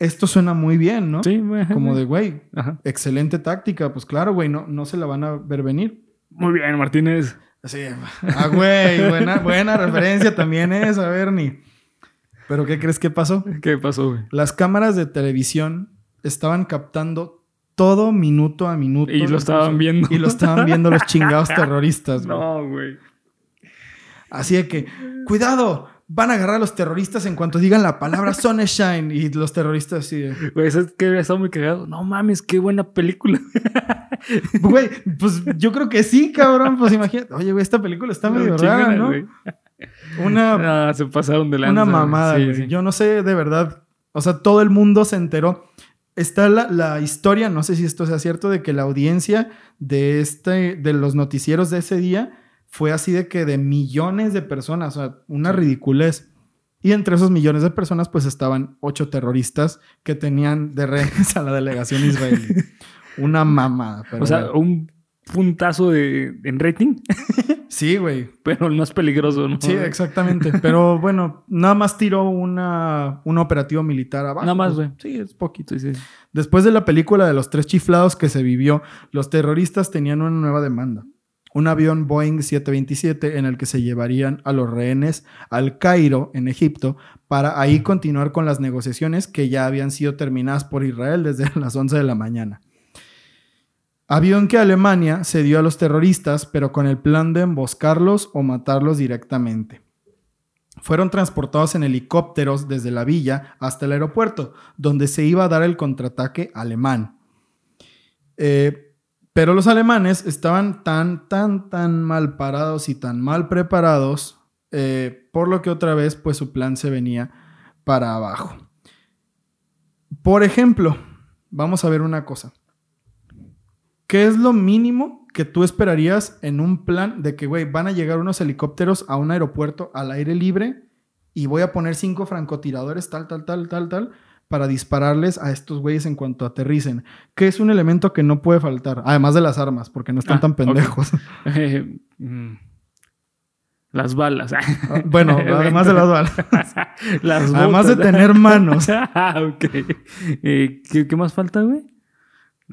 C: Esto suena muy bien, ¿no?
A: Sí, güey.
C: Como de, güey,
A: Ajá.
C: excelente táctica, pues claro, güey, no, no se la van a ver venir.
A: Muy bien, Martínez.
C: Sí, ah, güey, buena, buena referencia también esa, Bernie. Pero ¿qué crees que pasó?
A: ¿Qué pasó, güey?
C: Las cámaras de televisión estaban captando todo minuto a minuto.
A: Y lo estaban viendo.
C: Y lo estaban viendo los chingados terroristas. (laughs) güey.
A: No, güey.
C: Así de que, cuidado, van a agarrar a los terroristas en cuanto digan la palabra Sunshine. Y los terroristas así de,
A: Güey, ¿sabes qué? Estaba muy cagado. No mames, qué buena película. (laughs)
C: Güey, pues yo creo que sí, cabrón. Pues imagínate. Oye, güey, esta película está medio rara, ¿no?
A: güey.
C: Una, (laughs)
A: se pasaron de lanza.
C: una mamada,
A: Sí,
C: güey.
A: sí.
C: Yo no sé de verdad. O sea, todo el mundo se enteró. Está la, la historia, no sé si esto sea cierto, de que la audiencia de, este, de los noticieros de ese día fue así de que de millones de personas, o sea, una ridiculez. Y entre esos millones de personas, pues estaban ocho terroristas que tenían de rehenes a la delegación israelí. (laughs) Una mamada. pero
A: O sea, un puntazo de, en rating, (laughs)
C: sí, güey.
A: pero el más peligroso, ¿no?
C: Sí, exactamente. Pero bueno, nada más tiró una, un operativo militar abajo.
A: Nada más, güey.
C: Sí, es poquito.
A: Sí.
C: Después de la película de los tres chiflados que se vivió, los terroristas tenían una nueva demanda. Un avión Boeing 727 en el que se llevarían a los rehenes al Cairo, en Egipto, para ahí continuar con las negociaciones que ya habían sido terminadas por Israel desde (laughs) las 11 de la mañana. Avión que Alemania cedió a los terroristas, pero con el plan de emboscarlos o matarlos directamente. Fueron transportados en helicópteros desde la villa hasta el aeropuerto, donde se iba a dar el contraataque alemán. Eh, pero los alemanes estaban tan, tan, tan mal parados y tan mal preparados, eh, por lo que otra vez, pues su plan se venía para abajo. Por ejemplo, vamos a ver una cosa. ¿Qué es lo mínimo que tú esperarías en un plan de que, güey, van a llegar unos helicópteros a un aeropuerto al aire libre y voy a poner cinco francotiradores, tal, tal, tal, tal, tal, para dispararles a estos güeyes en cuanto aterricen? Que es un elemento que no puede faltar, además de las armas, porque no están
A: Ah,
C: tan pendejos. (laughs)
A: Eh, mm, las balas. (laughs)
C: Ah, bueno, (laughs) además de las balas.
A: las
C: Además de
A: botas.
C: tener manos.
A: ah, ok. Eh, ¿qué, qué más falta, güey?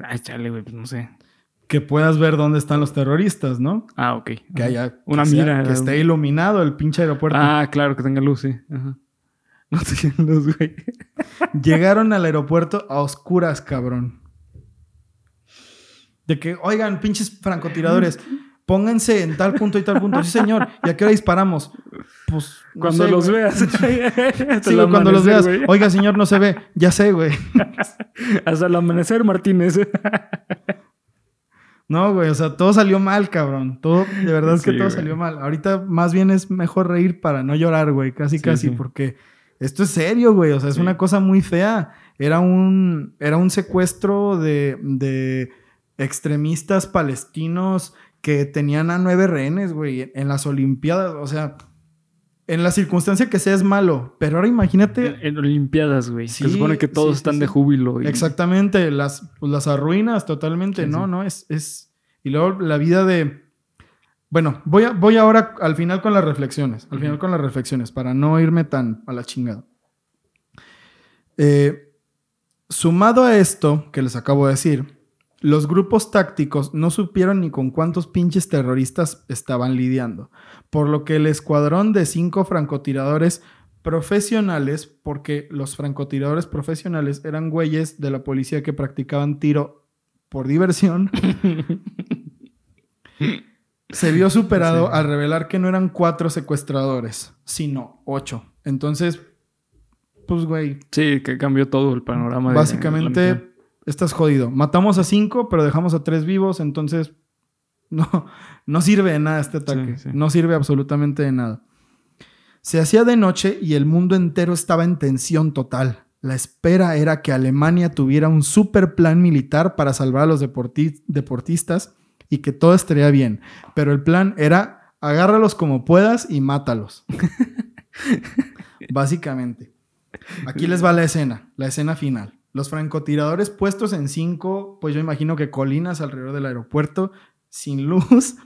A: Ay, chale, güey, pues no sé.
C: Que puedas ver dónde están los terroristas, ¿no?
A: Ah, ok.
C: Que haya
A: Una
C: que sea-
A: mira.
C: que esté iluminado el pinche aeropuerto.
A: Ah, claro, que tenga luz, sí. Ajá. No tiene luz, güey.
C: Llegaron al aeropuerto a oscuras, cabrón. De que, oigan, pinches francotiradores, pónganse en tal punto y tal punto. Sí, señor. ¿Y a qué hora disparamos? Pues. no
A: Cuando
C: sé,
A: los
C: güey.
A: veas.
C: Sí, (laughs) güey, cuando los veas. Oiga, señor, no se ve. Ya sé, güey. (laughs)
A: Hasta el amanecer, Martínez. (laughs)
C: No, güey, o sea, todo salió mal, cabrón. Todo, de verdad es que
A: Sí,
C: todo
A: güey.
C: salió mal. Ahorita más bien es mejor reír para no llorar, güey, casi,
A: Sí,
C: casi,
A: sí.
C: porque esto es serio, güey. O sea, es
A: Sí.
C: una cosa muy fea. Era un, era un secuestro de, de extremistas palestinos que tenían a nueve rehenes, güey, en las Olimpiadas. O sea, en la circunstancia que sea es malo, pero ahora imagínate
A: En Olimpiadas, güey.
C: Sí,
A: Se supone que todos
C: sí,
A: están
C: sí.
A: de júbilo. y-
C: Exactamente, las, pues, las arruinas totalmente, no, no, es, es... Y luego la vida de... Bueno, voy, a, voy ahora al final con las reflexiones, al final con las reflexiones, para no irme tan a la chingada. Eh, sumado a esto que les acabo de decir, los grupos tácticos no supieron ni con cuántos pinches terroristas estaban lidiando, por lo que el escuadrón de cinco francotiradores profesionales, porque los francotiradores profesionales eran güeyes de la policía que practicaban tiro por diversión, (laughs) se vio superado
A: Sí.
C: al revelar que no eran cuatro secuestradores, sino ocho. Entonces, pues, güey,
A: Sí, que cambió todo el panorama. de
C: básicamente estás jodido. Matamos a cinco, pero dejamos a tres vivos, entonces (laughs) no, no sirve de nada este ataque.
A: Sí, sí.
C: No sirve absolutamente de nada. Se hacía de noche y el mundo entero estaba en tensión total. La espera era que Alemania tuviera un super plan militar para salvar a los deporti- deportistas y que todo estaría bien. Pero el plan era agárralos como puedas y mátalos. (laughs) Básicamente. Aquí les va la escena, la escena final. Los francotiradores puestos en cinco, pues yo imagino que colinas alrededor del aeropuerto, sin luz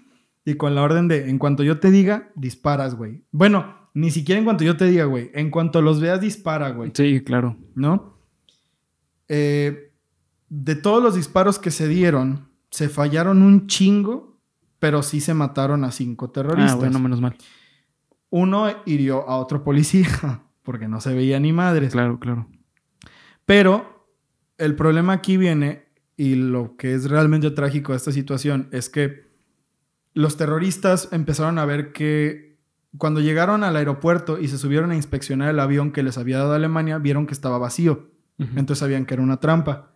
C: y con la orden de, en cuanto yo te diga, disparas, güey. Bueno, ni siquiera en cuanto yo te diga, güey. En cuanto los veas, dispara, güey.
A: Sí, claro.
C: ¿No? Eh, de todos los disparos que se dieron, se fallaron un chingo, pero sí se mataron a cinco terroristas.
A: Ah, bueno, menos mal.
C: Uno hirió a otro policía, (laughs) porque no se veía ni madres.
A: Claro, claro.
C: Pero el problema aquí viene, y lo que es realmente trágico de esta situación, es que los terroristas empezaron a ver que Cuando llegaron al aeropuerto y se subieron a inspeccionar el avión que les había dado Alemania, vieron que estaba vacío. Entonces sabían que era una trampa.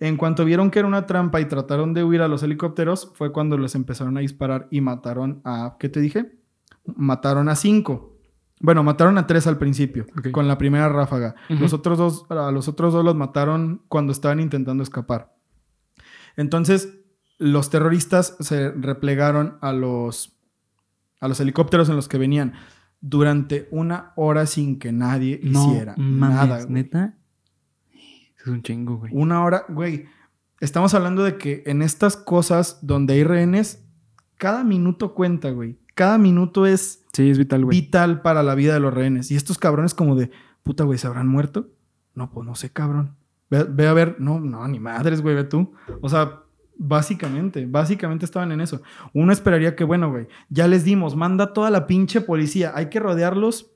C: En cuanto vieron que era una trampa y trataron de huir a los helicópteros, fue cuando les empezaron a disparar y mataron a, ¿qué te dije? Mataron a cinco. Bueno, mataron a tres al principio, con la primera ráfaga. Los otros dos, a los otros dos los mataron cuando estaban intentando escapar. Entonces, los terroristas se replegaron a los, a los helicópteros en los que venían durante una hora sin que nadie hiciera
A: mames,
C: nada. güey.
A: ¿Neta? Es un chingo, güey.
C: Una hora, güey. Estamos hablando de que en estas cosas donde hay rehenes, cada minuto cuenta, güey. Cada minuto es
A: Sí, es vital, güey.
C: vital para la vida de los rehenes. Y estos cabrones como de, puta, güey, ¿se habrán muerto? No, pues no sé, cabrón. Ve, ve a ver, no, no, ni madres, güey, ve tú. O sea, básicamente, básicamente estaban en eso. Uno esperaría que, bueno, güey, ya les dimos, manda toda la pinche policía. Hay que rodearlos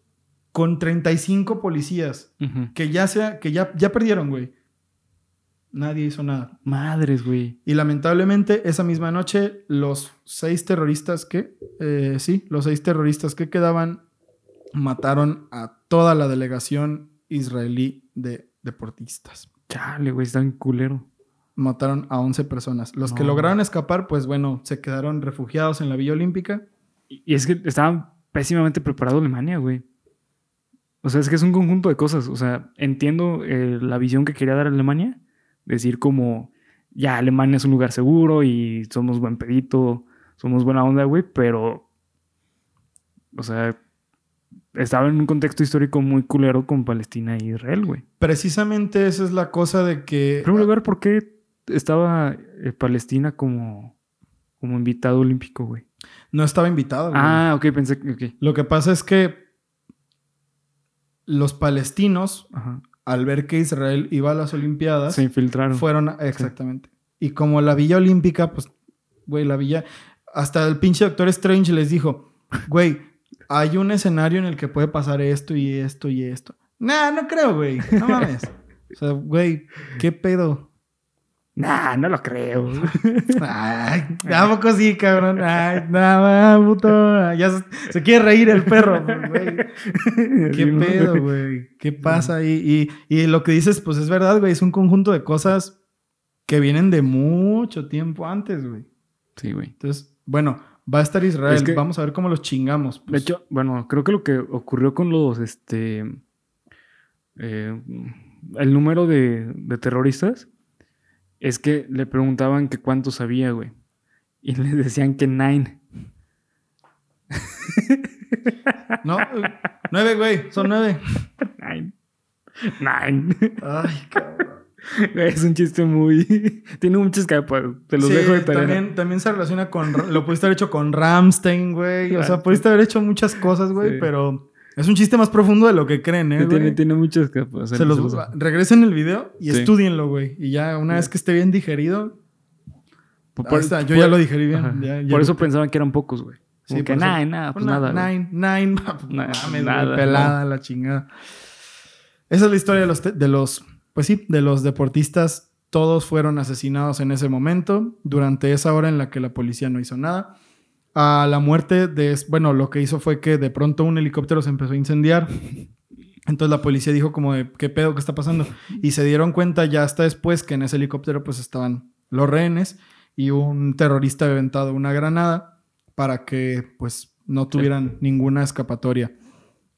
C: con 35 policías
A: Ujú.
C: que ya sea, que ya, ya perdieron, güey. Nadie hizo nada.
A: Madres, güey.
C: Y lamentablemente, esa misma noche, los seis terroristas que, eh, sí, los seis terroristas que quedaban mataron a toda la delegación israelí de deportistas.
A: Chale, güey, está bien culero.
C: Mataron a 11 personas. Los que lograron escapar, pues bueno, se quedaron refugiados en la Villa Olímpica.
A: Y es que estaba pésimamente preparado Alemania, güey. O sea, es que es un conjunto de cosas. O sea, entiendo eh, la visión que quería dar Alemania. Decir como, ya, Alemania es un lugar seguro y somos buen pedito, somos buena onda, güey, pero... O sea, estaba en un contexto histórico muy culero con Palestina e Israel, güey.
C: Precisamente esa es la cosa de que...
A: En primer lugar, ¿por qué estaba eh, Palestina como, como invitado olímpico, güey?
C: No estaba invitado. güey.
A: Ah, ok, pensé que...
C: Lo que pasa es que los palestinos,
A: Ajá.
C: Al ver que Israel iba a las Olimpiadas,
A: Se infiltraron.
C: fueron a- exactamente. Y como la Villa Olímpica, pues, güey, la Villa, hasta el pinche Doctor Strange les dijo, güey, hay un escenario en el que puede pasar esto y esto y esto. Nah, no creo, güey. No mames. (laughs) O sea, güey, ¿qué pedo?
A: Nah, no lo creo. (laughs)
C: Ay, ¿a poco sí, cabrón? Ay, nada, puto. Ya se, se quiere reír el perro, güey. (laughs) ¿Qué pedo, güey? ¿Qué pasa ahí? Y, y lo que dices, pues es verdad, güey. Es un conjunto de cosas que vienen de mucho tiempo antes, güey.
A: Sí, güey.
C: Entonces, bueno, va a estar Israel.
A: Es que-
C: Vamos a ver cómo los chingamos.
A: De
C: pues.
A: hecho, bueno, creo que lo que ocurrió con los, este, eh, el número de, de terroristas es que le preguntaban que cuántos sabía, güey. Y (laughs) les decían que nine. (laughs)
C: No, eh, nueve, güey. Son nueve.
A: Nine. Nine.
C: Ay, cabrón. (laughs)
A: Es un chiste muy... Tiene muchas capas. Te los
C: Sí,
A: dejo de tarea.
C: también, también se relaciona con. Lo pudiste haber hecho con Ramstein, güey. O sea, pudiste haber hecho muchas cosas, güey,
A: Sí.
C: pero es un chiste más profundo de lo que creen, ¿eh?
A: Sí, tiene, tiene muchas capas.
C: Se los, regresen el video y
A: Sí.
C: estudienlo, güey. Y ya una
A: Sí.
C: vez que esté bien digerido.
A: Por-
C: está, yo
A: por-
C: ya lo digerí bien.
A: Ajá.
C: ya- ya
A: por
C: lo-
A: eso pensaban que eran pocos, güey.
C: Sí,
A: que
C: por
A: nine, nada, pues nada. güey.
C: Nine, nine. (laughs)
A: Nada,
C: pelada la chingada. Esa es la historia de los, de los, pues sí, de los deportistas. Todos fueron asesinados en ese momento, durante esa hora en la que la policía no hizo nada. A la muerte de, bueno, lo que hizo fue que de pronto un helicóptero se empezó a incendiar. Entonces la policía dijo como de, ¿qué pedo? ¿Qué está pasando? Y se dieron cuenta ya hasta después que en ese helicóptero pues estaban los rehenes y un terrorista había aventado una granada para que pues no tuvieran ninguna escapatoria.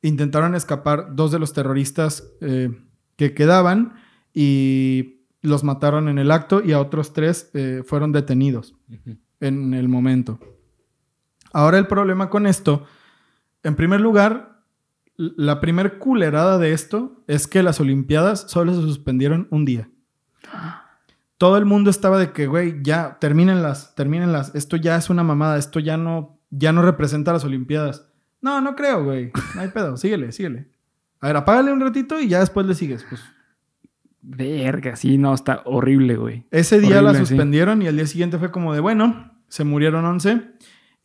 C: Intentaron escapar dos de los terroristas eh, que quedaban y los mataron en el acto y a otros tres eh, fueron detenidos en el momento. Ahora el problema con esto, en primer lugar, la primer culerada de esto es que las Olimpiadas solo se suspendieron un día. Todo el mundo estaba de que, güey, ya, termínenlas, termínenlas. Esto ya es una mamada, esto ya no, ya no representa las Olimpiadas. No, no creo, güey. No hay pedo, síguele, síguele. A ver, apágale un ratito y ya después le sigues. Pues
A: Verga, sí, no, está horrible, güey.
C: Ese día la
A: sí.
C: suspendieron y al día siguiente fue como de, bueno, se murieron 11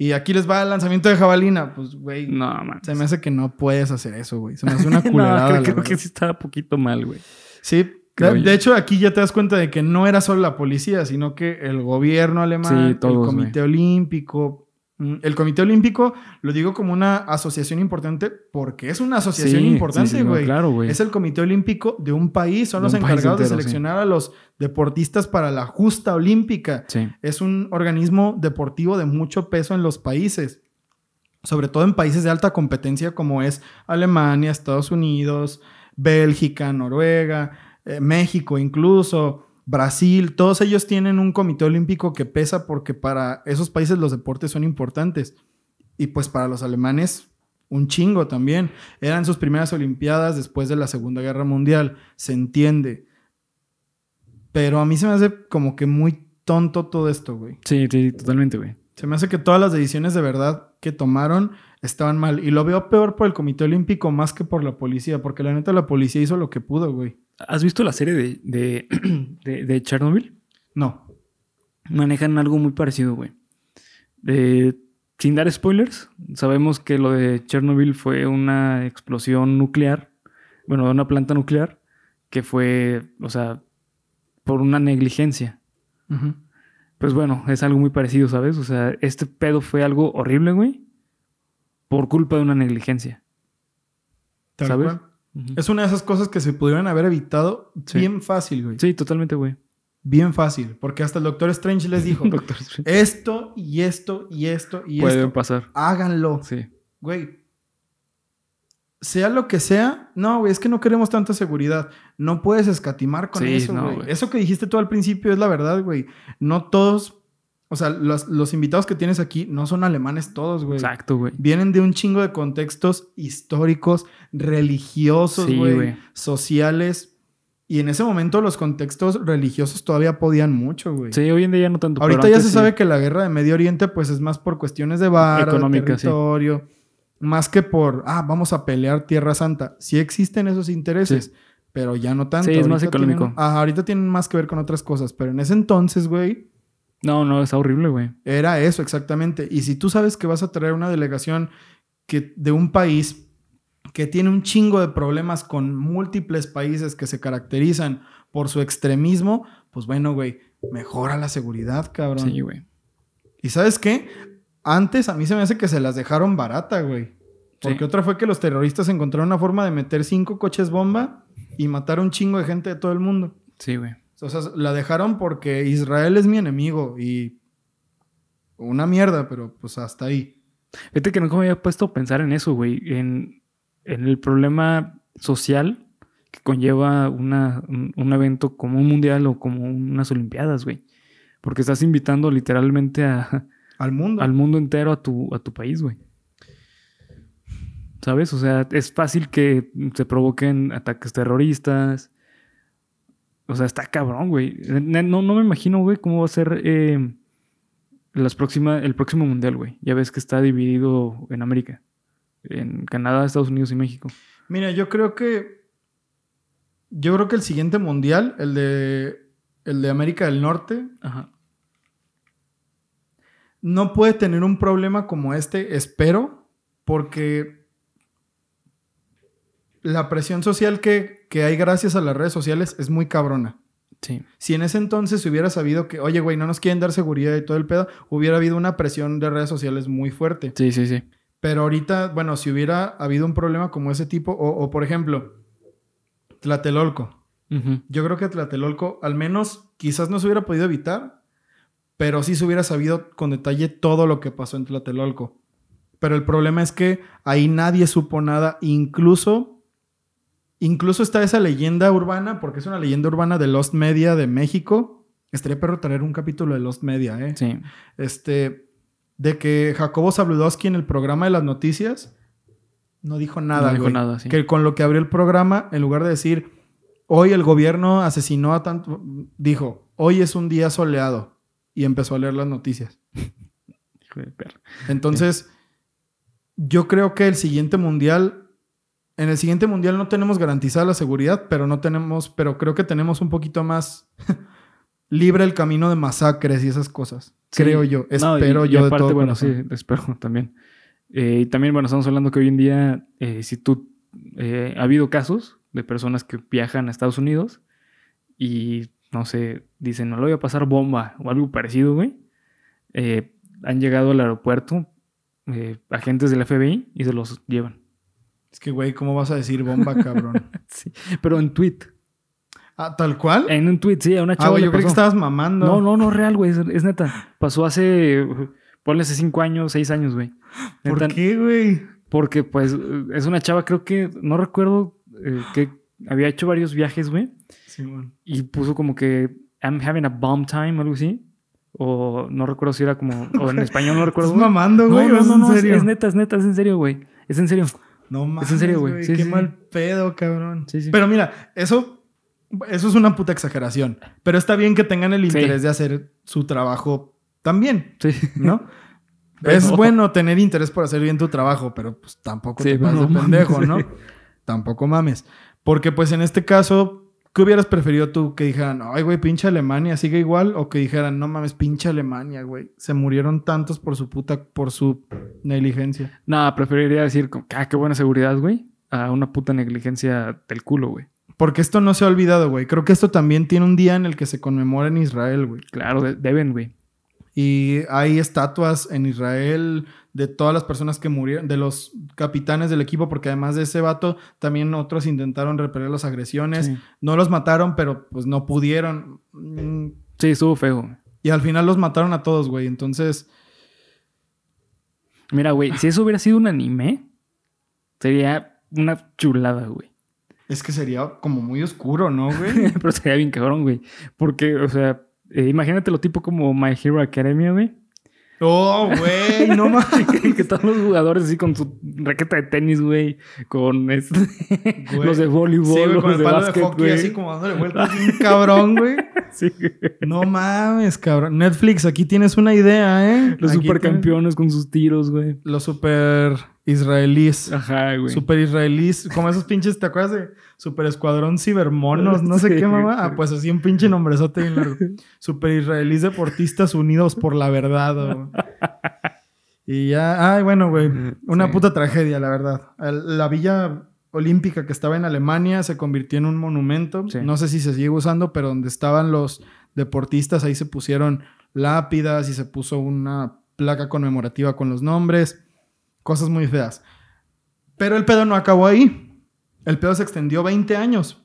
C: y aquí les va el lanzamiento de jabalina. Pues, güey,
A: No, man.
C: se me hace que no puedes hacer eso, güey. Se me hace (laughs) una
A: no,
C: culerada.
A: creo,
C: la
A: creo que sí estaba poquito mal, güey.
C: Sí, de, hecho aquí ya te das cuenta de que no era solo la policía, sino que el gobierno alemán,
A: Sí, todos,
C: el comité olímpico, El Comité Olímpico lo digo como una asociación importante porque es una asociación
A: Sí,
C: importante,
A: sí, sí, no,
C: güey.
A: claro, güey.
C: Es el Comité Olímpico de un país, son
A: De
C: los encargados de
A: entero,
C: seleccionar a los deportistas para la justa olímpica.
A: Sí.
C: Es un organismo deportivo de mucho peso en los países, sobre todo en países de alta competencia como es Alemania, Estados Unidos, Bélgica, Noruega, eh, México incluso, Brasil, todos ellos tienen un comité olímpico que pesa porque para esos países los deportes son importantes. Y pues para los alemanes, un chingo también. Eran sus primeras Olimpiadas después de la Segunda Guerra Mundial, se entiende. Pero a mí se me hace como que muy tonto todo esto, güey.
A: Sí, sí, totalmente, güey.
C: Se me hace que todas las decisiones de verdad que tomaron estaban mal. Y lo veo peor por el Comité Olímpico más que por la policía, porque la neta la policía hizo lo que pudo, güey.
A: ¿Has visto la serie de, de, (clears throat) de, de Chernobyl?
C: No.
A: Manejan algo muy parecido, güey. Eh, sin dar spoilers, sabemos que lo de Chernobyl fue una explosión nuclear, bueno, de una planta nuclear, que fue, o sea, por una negligencia.
C: Ujú.
A: Pues bueno, es algo muy parecido, ¿sabes? O sea, este pedo fue algo horrible, güey, por culpa de una negligencia. ¿Sabes?
C: Es una de esas cosas que se pudieron haber evitado
A: Sí.
C: bien fácil, güey.
A: Sí, totalmente, güey.
C: Bien fácil. Porque hasta el Doctor Strange les dijo: (laughs)
A: Doctor Strange.
C: esto y esto y esto y esto.
A: pasar.
C: Háganlo.
A: Sí.
C: Güey. Sea lo que sea, no, güey, es que no queremos tanta seguridad. No puedes escatimar con
A: Sí,
C: eso, güey. Eso que dijiste tú al principio es la verdad, güey. No todos, o sea, los, los invitados que tienes aquí no son alemanes todos, güey.
A: Exacto, güey.
C: Vienen de un chingo de contextos históricos, religiosos, güey, sociales. Y en ese momento los contextos religiosos todavía podían mucho, güey.
A: Sí, hoy en día ya no tanto.
C: Ahorita
A: pero
C: ya se
A: sí.
C: sabe que la guerra de Medio Oriente pues es más por cuestiones de vara, de
A: sí.
C: Más que por, ah, vamos a pelear Tierra Santa. Sí existen esos intereses,
A: Sí.
C: pero ya no tanto.
A: Sí, es más
C: Ahorita tienen-
A: económico.
C: ajá, ahorita tienen más que ver con otras cosas, pero en ese entonces, güey,
A: No, no, está horrible, güey.
C: era eso exactamente. Y si tú sabes que vas a traer una delegación que, de un país que tiene un chingo de problemas con múltiples países que se caracterizan por su extremismo, pues bueno, güey, mejora la seguridad, cabrón.
A: Sí, güey.
C: ¿Y sabes qué? Antes a mí se me hace que se las dejaron barata, güey. Porque
A: Sí.
C: otra fue que los terroristas encontraron una forma de meter cinco coches bomba y matar un chingo de gente de todo el mundo.
A: Sí, güey.
C: O sea, la dejaron porque Israel es mi enemigo y una mierda, pero pues hasta ahí.
A: Fíjate que nunca me había puesto a pensar en eso, güey. En, en el problema social que conlleva una, un, un evento como un mundial o como unas olimpiadas, güey. Porque estás invitando literalmente a,
C: Al mundo.
A: al mundo entero a tu, a tu país, güey. ¿Sabes? O sea, es fácil que se provoquen ataques terroristas. O sea, está cabrón, güey. No, no me imagino, güey, cómo va a ser eh, las próxima, el próximo mundial, güey. Ya ves que está dividido en América. En Canadá, Estados Unidos y México.
C: Mira, yo creo que. Yo creo que el siguiente mundial, el de. El de América del Norte,
A: Ajá.
C: No puede tener un problema como este, espero, porque la presión social que, que hay gracias a las redes sociales es muy cabrona.
A: Sí.
C: Si en ese entonces se hubiera sabido que, oye, güey, no nos quieren dar seguridad y todo el pedo, hubiera habido una presión de redes sociales muy fuerte.
A: Sí, sí, sí.
C: Pero ahorita, bueno, si hubiera habido un problema como ese tipo, o, o, por ejemplo, Tlatelolco. Yo creo que Tlatelolco, al menos, quizás no se hubiera podido evitar, pero sí se hubiera sabido con detalle todo lo que pasó en Tlatelolco. Pero el problema es que ahí nadie supo nada, incluso, incluso está esa leyenda urbana, porque es una leyenda urbana de Lost Media de México. Estaría perro traer un capítulo de Lost Media, ¿eh?
A: Sí.
C: Este, de que Jacobo Zabludowski en el programa de las noticias no dijo nada,
A: no dijo
C: güey.
A: nada, sí.
C: Que con lo que abrió el programa, en lugar de decir, hoy el gobierno asesinó a tanto, dijo, hoy es un día soleado. Y empezó a leer las noticias. (laughs)
A: Hijo de perra.
C: Entonces, yo creo que el siguiente mundial, en el siguiente mundial no tenemos garantizada la seguridad, pero no tenemos, pero creo que tenemos un poquito más (laughs) libre el camino de masacres y esas cosas.
A: Sí.
C: Creo yo,
A: No, y-
C: espero
A: y
C: yo de
A: aparte,
C: todo
A: bueno,
C: corazón.
A: sí, espero (laughs) también. Eh, y también, bueno, estamos hablando que hoy en día, eh, si tú, eh, ha habido casos de personas que viajan a Estados Unidos y, no sé, dicen, no le voy a pasar bomba o algo parecido, güey. Eh, han llegado al aeropuerto eh, agentes del FBI y se los llevan.
C: Es que, güey, ¿cómo vas a decir bomba, cabrón? (laughs)
A: Sí. Pero en tweet.
C: ah, ¿tal cual?
A: En un tweet, sí, a una
C: ah,
A: chava
C: güey,
A: le
C: yo creí que estabas mamando.
A: No, no, no, real, güey. Es, es neta. Pasó hace. Ponle hace cinco años, seis años, güey.
C: ¿Por qué, güey?
A: Porque, pues, es una chava, creo que. No recuerdo eh, que había hecho varios viajes, güey.
C: Simón.
A: Y puso como que. I'm having a bomb time o algo así. O no recuerdo si era como. (laughs) O en español no recuerdo.
C: ¿Estás mamando, güey?
A: no,
C: ¿o es
A: no, no, es-? Es neta, es neta, es en serio, güey. Es en serio.
C: No mames,
A: en serio, güey. Sí,
C: Qué
A: sí,
C: mal pedo, cabrón.
A: Sí, sí.
C: Pero mira, eso, eso es una puta exageración. Pero está bien que tengan el
A: Sí.
C: interés de hacer su trabajo también,
A: Sí.
C: ¿no? (laughs)
A: Pero-
C: Es bueno tener interés por hacer bien tu trabajo, pero pues tampoco
A: Sí,
C: te
A: pero
C: pases
A: no
C: pendejo. ¿no? (laughs) Tampoco mames. Porque pues en este caso, ¿qué hubieras preferido tú? Que dijeran, ay, güey, pinche Alemania, sigue igual. O que dijeran, no mames, pinche Alemania, güey. Se murieron tantos por su puta, por su negligencia.
A: Nada, preferiría decir, ah, qué buena seguridad, güey. A una puta negligencia del culo, güey.
C: Porque esto no se ha olvidado, güey. Creo que esto también tiene un día en el que se conmemora en Israel, güey.
A: Claro, de- deben, güey.
C: Y hay estatuas en Israel de todas las personas que murieron, de los capitanes del equipo, porque además de ese vato, también otros intentaron repeler las agresiones.
A: Sí.
C: No los mataron, pero pues no pudieron. Mm,
A: Sí, estuvo feo.
C: Y al final los mataron a todos, güey. Entonces,
A: Mira, güey, si eso hubiera sido un anime, sería una chulada, güey.
C: es que sería como muy oscuro, ¿no, güey? (laughs)
A: Pero sería bien cabrón, güey. Porque, o sea, eh, imagínate lo tipo como My Hero Academia, güey.
C: oh, güey, no (laughs) mames.
A: que, que todos los jugadores así con su raqueta de tenis, güey. Con este-
C: Güey.
A: los de voleibol,
C: Sí, güey,
A: los
C: con el
A: de
C: palo
A: básquet,
C: de hockey
A: güey.
C: así como dándole vueltas bien cabrón, güey. (laughs)
A: Sí.
C: No mames, cabrón. Netflix, aquí tienes una idea, ¿eh?
A: Los
C: Aquí
A: supercampeones con sus tiros, güey.
C: Los super israelíes.
A: Ajá, güey.
C: Super israelíes. Como esos pinches, ¿te acuerdas de Super Escuadrón Cibermonos? No sé
A: Sí,
C: qué mamá. Ah, pues así un pinche nombrezote bien largo. Super israelíes deportistas unidos por la verdad. güey. Y ya, ay, bueno, güey. Una
A: Sí.
C: puta tragedia, la verdad. La villa olímpica que estaba en Alemania se convirtió en un monumento.
A: Sí.
C: No sé si se sigue usando, pero donde estaban los deportistas, ahí se pusieron lápidas y se puso una placa conmemorativa con los nombres. Cosas muy feas. Pero el pedo no acabó ahí. El pedo se extendió 20 años.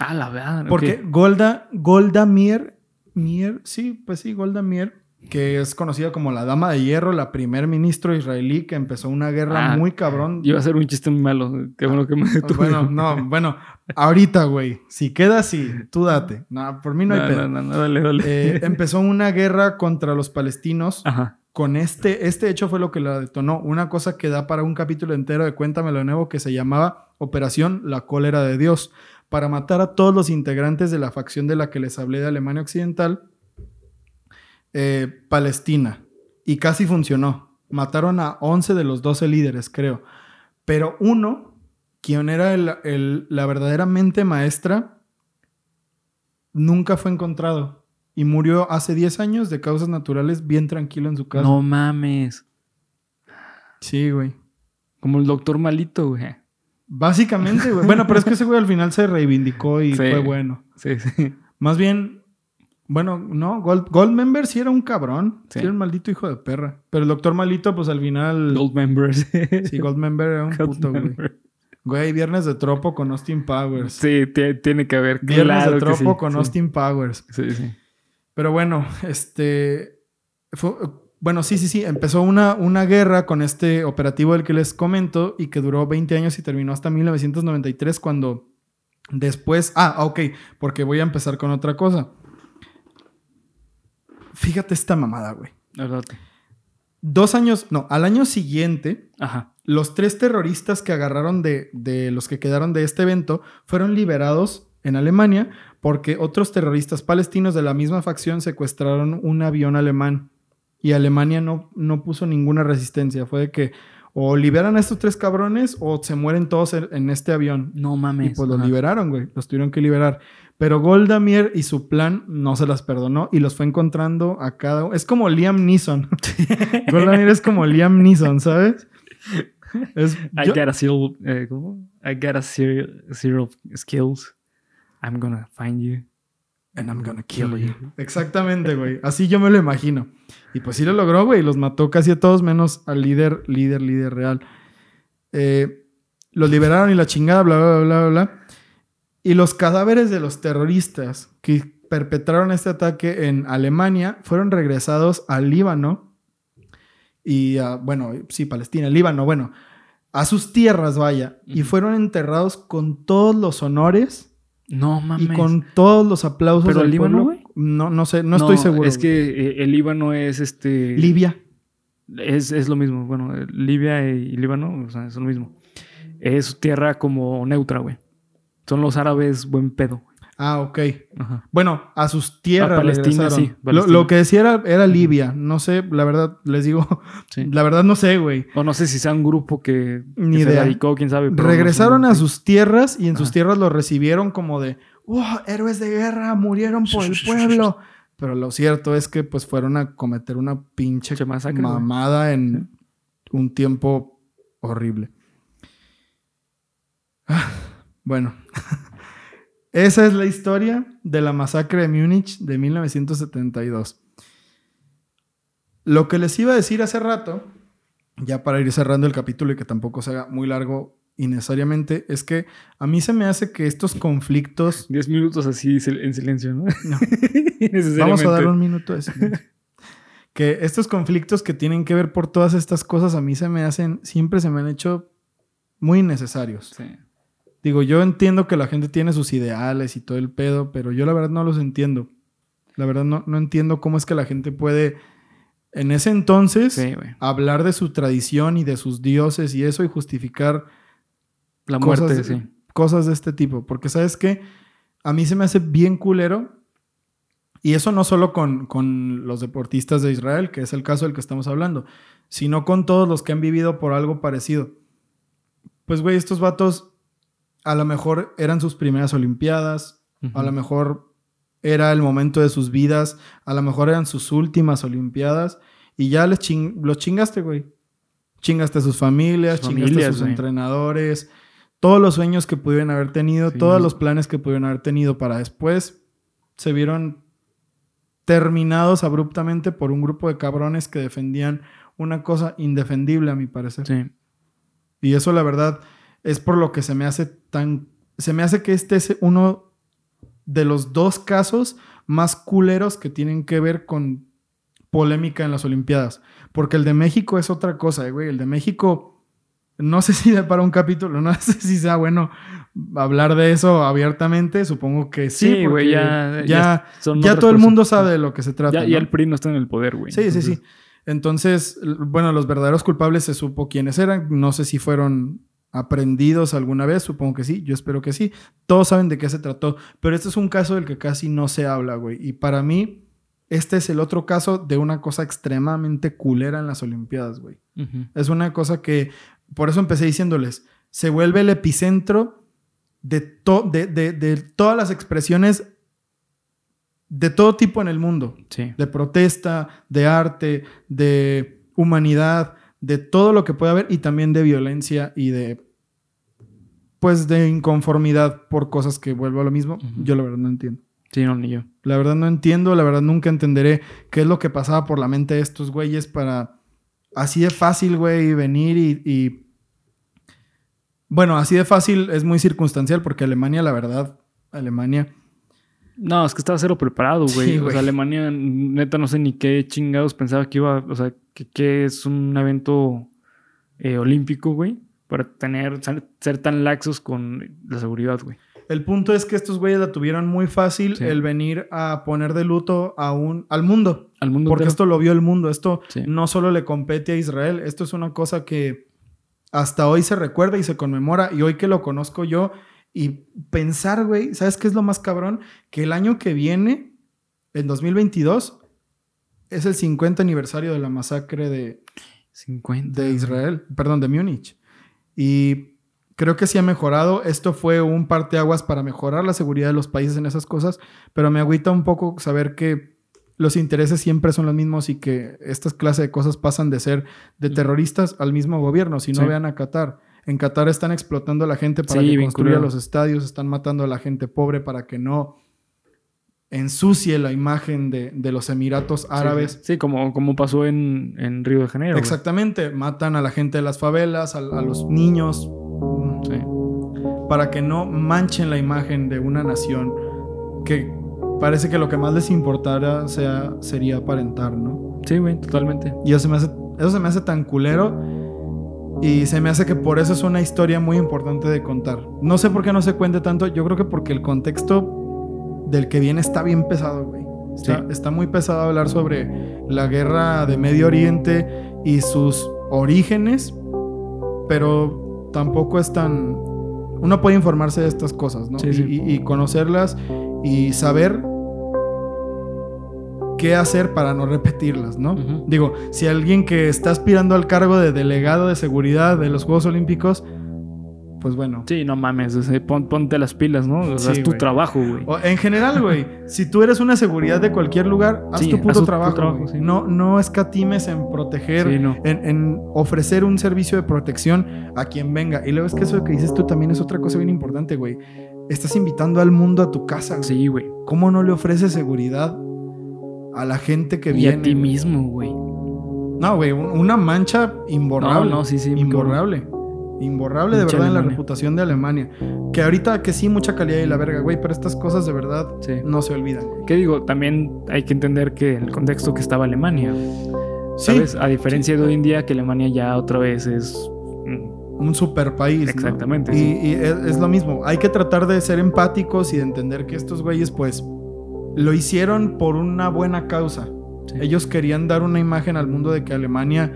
A: Ah, la verdad.
C: Porque Golda, Golda Meir, Meir, sí, pues sí, Golda Meir, que es conocida como la Dama de Hierro, la primer ministro israelí que empezó una guerra
A: Ah,
C: muy cabrón.
A: Iba a ser un chiste muy malo. Qué bueno que me detuve.
C: Bueno, no, bueno, ahorita, güey. Si queda así, tú date. No, por mí no, hay pedo.
A: no, no, no, dale, dale.
C: Eh, empezó una guerra contra los palestinos.
A: Ajá.
C: Con este, este hecho fue lo que la detonó. Una cosa que da para un capítulo entero de Cuéntamelo de nuevo que se llamaba Operación La Cólera de Dios. Para matar a todos los integrantes de la facción de la que les hablé de Alemania Occidental, eh, Palestina. Y casi funcionó. Mataron a 11 de los 12 líderes, creo. Pero uno, quien era el- el- la verdadera mente maestra, nunca fue encontrado. Y murió hace 10 años de causas naturales bien tranquilo en su casa.
A: No mames.
C: Sí, güey.
A: Como el doctor malito, güey.
C: Básicamente, güey. Bueno, pero es que ese güey al final se reivindicó y
A: Sí.
C: fue bueno.
A: Sí, sí.
C: Más bien, bueno, no, Gold, Goldmember sí era un cabrón. Sí.
A: Sí.
C: era un maldito hijo de perra. Pero el doctor malito, pues al final...
A: Gold members.
C: Sí, Goldmember era un puto, güey. Güey, Viernes de Tropo con Austin Powers.
A: Sí, tie- tiene que haber.
C: Viernes
A: claro
C: de Tropo
A: sí,
C: con
A: sí.
C: Austin Powers.
A: Sí, sí.
C: Pero bueno, este. fue- bueno, sí, sí, sí. Empezó una, una guerra con este operativo del que les comento y que duró 20 años y terminó hasta 1993 cuando después... Ah, ok, porque voy a empezar con otra cosa. Fíjate esta mamada, güey.
A: Verdad.
C: Dos años, no, al año siguiente,
A: Ajá.
C: los tres terroristas que agarraron de, de los que quedaron de este evento fueron liberados en Alemania porque otros terroristas palestinos de la misma facción secuestraron un avión alemán y Alemania no, no puso ninguna resistencia. Fue de que o liberan a estos tres cabrones o se mueren todos en, en este avión.
A: No
C: Y
A: mames.
C: pues los
A: Ajá.
C: liberaron, güey. Los tuvieron que liberar. Pero Golda Meir y su plan no se las perdonó y los fue encontrando a cada uno. Es como Liam Neeson. (laughs) Golda Meir es como Liam Neeson, ¿sabes? Es,
A: I
C: yo-
A: got a zero, eh, ¿cómo? I got a zero skills. I'm gonna find you.
C: And I'm gonna kill you. Exactamente, güey. Así yo me lo imagino. Y pues sí lo logró, güey. Los mató casi a todos, menos al líder, líder, líder real. Eh, los liberaron y la chingada, bla, bla, bla, bla, bla. Y los cadáveres de los terroristas que perpetraron este ataque en Alemania fueron regresados al Líbano y, a, bueno, sí, Palestina, Líbano, bueno, a sus tierras, vaya, y fueron enterrados con todos los honores
A: No mames.
C: y con todos los aplausos
A: ¿Pero
C: del
A: el Líbano, güey?
C: No, no sé, no, estoy seguro.
A: Es que el Líbano es este.
C: Libia.
A: Es, es lo mismo. Bueno, Libia y Líbano, o sea, es lo mismo. Es tierra como neutra, güey. Son los árabes buen pedo.
C: Ah, ok.
A: Ajá.
C: Bueno, a sus tierras.
A: A Palestina,
C: regresaron.
A: sí,
C: Lo-
A: Palestina.
C: Lo, que decía era, era Libia. No sé, la verdad, les digo,
A: Sí. (laughs)
C: la verdad no sé, güey.
A: O no sé si sea un grupo que, que
C: Ni
A: se
C: idea.
A: radicó, quién sabe. pero no
C: Regresaron a sus tierras y en sus tierras los recibieron como de, ¡Wow! Héroes de guerra, murieron por el pueblo. Pero lo cierto es que pues fueron a cometer una pinche
A: güey.
C: mamada en un tiempo horrible. Ah, Bueno, (laughs) esa es la historia de la masacre de Múnich de 1972. Lo que les iba a decir hace rato, ya para ir cerrando el capítulo y que tampoco se haga muy largo innecesariamente, es que a mí se me hace que estos conflictos...
A: 10 minutos así en silencio, ¿no?
C: No. (laughs) Vamos a dar un minuto de silencio. que estos conflictos que tienen que ver por todas estas cosas a mí se me hacen, siempre se me han hecho muy innecesarios.
A: Sí.
C: Digo, yo entiendo que la gente tiene sus ideales y todo el pedo, pero yo la verdad no los entiendo. La verdad no, no entiendo cómo es que la gente puede, en ese entonces,
A: Sí,
C: hablar de su tradición y de sus dioses y eso y justificar
A: La muerte,
C: cosas,
A: sí.
C: cosas de este tipo. Porque, ¿sabes qué? A mí se me hace bien culero. Y eso no solo con, con los deportistas de Israel, que es el caso del que estamos hablando, sino con todos los que han vivido por algo parecido. Pues, güey, estos vatos a lo mejor eran sus primeras Olimpiadas, a lo mejor era el momento de sus vidas, a lo mejor eran sus últimas Olimpiadas y ya les ching- los chingaste, güey. Chingaste a sus familias,
A: Sus
C: chingaste a sus
A: güey.
C: entrenadores, todos los sueños que pudieron haber tenido,
A: Sí.
C: todos los planes que pudieron haber tenido para después se vieron terminados abruptamente por un grupo de cabrones que defendían una cosa indefendible a mi parecer.
A: Sí.
C: Y eso la verdad es por lo que se me hace tan... Se me hace que este es uno de los dos casos más culeros que tienen que ver con polémica en las Olimpiadas. Porque el de México es otra cosa, eh, güey. El de México, no sé (laughs) si da para un capítulo, no (laughs) sé si sea bueno hablar de eso abiertamente. Supongo que sí.
A: Sí,
C: porque
A: güey, ya.
C: ya,
A: son
C: ya
A: otras
C: todo el mundo sabe de lo que se trata.
A: Ya, ya
C: ¿no?
A: el PRI no está en el poder, güey.
C: Sí, sí,
A: Entonces,
C: sí. Entonces, bueno, los verdaderos culpables se supo quiénes eran. No sé si fueron aprendidos alguna vez, supongo que sí, yo espero que sí. Todos saben de qué se trató, pero este es un caso del que casi no se habla, güey. Y para mí, este es el otro caso de una cosa extremadamente culera en las Olimpiadas, güey. Es una cosa que, por eso empecé diciéndoles, se vuelve el epicentro de, to- de, de- de todas las expresiones de todo tipo en el mundo
A: Sí.
C: de protesta, de arte, de humanidad, de todo lo que puede haber y también de violencia y de pues de inconformidad por cosas que vuelvo a lo mismo. Yo la verdad no entiendo.
A: Sí, no, ni yo.
C: La verdad no entiendo, la verdad nunca entenderé qué es lo que pasaba por la mente de estos güeyes para así de fácil, güey, venir y, y- Bueno, así de fácil es muy circunstancial porque Alemania, la verdad, Alemania...
A: No, es que estaba cero preparado, güey.
C: Sí,
A: o sea, Alemania, neta, no sé ni qué chingados pensaba que iba, o sea, que, que es un evento eh, olímpico, güey, para tener, ser, ser tan laxos con la seguridad, güey.
C: El punto es que estos güeyes la tuvieron muy fácil
A: Sí.
C: el venir a poner de luto a un, al mundo.
A: Al mundo
C: Porque
A: entero.
C: esto lo vio el mundo. Esto
A: Sí.
C: no solo le compete a Israel. Esto es una cosa que hasta hoy se recuerda y se conmemora. Y hoy que lo conozco yo y pensar, güey, ¿sabes qué es lo más cabrón? Que el año que viene, en 2022, es el 50 aniversario de la masacre de,
A: 50.
C: de Israel, perdón, de Múnich. Y creo que sí ha mejorado. Esto fue un parteaguas para mejorar la seguridad de los países en esas cosas, pero me agüita un poco saber que los intereses siempre son los mismos y que estas clases de cosas pasan de ser de terroristas al mismo gobierno. Si no
A: Sí.
C: vean a Qatar. En Qatar están explotando a la gente para
A: Sí,
C: que construya los estadios, están matando a la gente pobre para que no ensucie la imagen de, de los Emiratos Árabes.
A: Sí, sí, como, como pasó en, en Río de Janeiro. güey.
C: Exactamente, matan a la gente de las favelas, a, a los niños,
A: Sí.
C: para que no manchen la imagen de una nación que parece que lo que más les importara sea, sería aparentar, ¿no?
A: Sí, güey, totalmente.
C: Y eso se, me hace, eso se me hace tan culero y se me hace que por eso es una historia muy importante de contar. No sé por qué no se cuente tanto, yo creo que porque el contexto del que viene está bien pesado, güey. Está,
A: Sí.
C: está muy pesado hablar sobre la guerra de Medio Oriente y sus orígenes, pero tampoco es tan... Uno puede informarse de estas cosas, ¿no?
A: Sí, sí.
C: y- y conocerlas y saber qué hacer para no repetirlas, ¿no? Digo, si alguien que está aspirando al cargo de delegado de seguridad de los Juegos Olímpicos, pues bueno.
A: Sí, no mames, pon- ponte las pilas, ¿no? O sea,
C: Sí,
A: es tu
C: güey.
A: trabajo, güey.
C: O en general, güey, si tú eres una seguridad de cualquier lugar, haz
A: Sí,
C: tu
A: haz
C: puto
A: tu- tu
C: trabajo.
A: trabajo,
C: güey.
A: sí.
C: No, no escatimes en proteger,
A: Sí, no.
C: en, en ofrecer un servicio de protección a quien venga. Y luego es que eso que dices tú también es otra cosa bien importante, güey. Estás invitando al mundo a tu casa, güey.
A: Sí, güey.
C: ¿Cómo no le ofreces seguridad a la gente que
A: Y
C: viene?
A: a ti mismo, güey.
C: No, güey, un- una mancha imborrable.
A: No, no, sí, sí,
C: Imborrable. Imborrable de verdad en la reputación de Alemania. Que ahorita que sí, mucha calidad y la verga, güey, pero estas cosas de verdad
A: Sí.
C: no se olvidan.
A: ¿Qué digo? También hay que entender que el contexto que estaba Alemania.
C: Sí,
A: ¿sabes? A diferencia de hoy en día, que Alemania ya otra vez es.
C: un super país. ¿no?
A: Exactamente,
C: Y, y es, es lo mismo. Hay que tratar de ser empáticos y de entender que estos güeyes, pues, lo hicieron por una buena causa.
A: Sí.
C: Ellos querían dar una imagen al mundo de que Alemania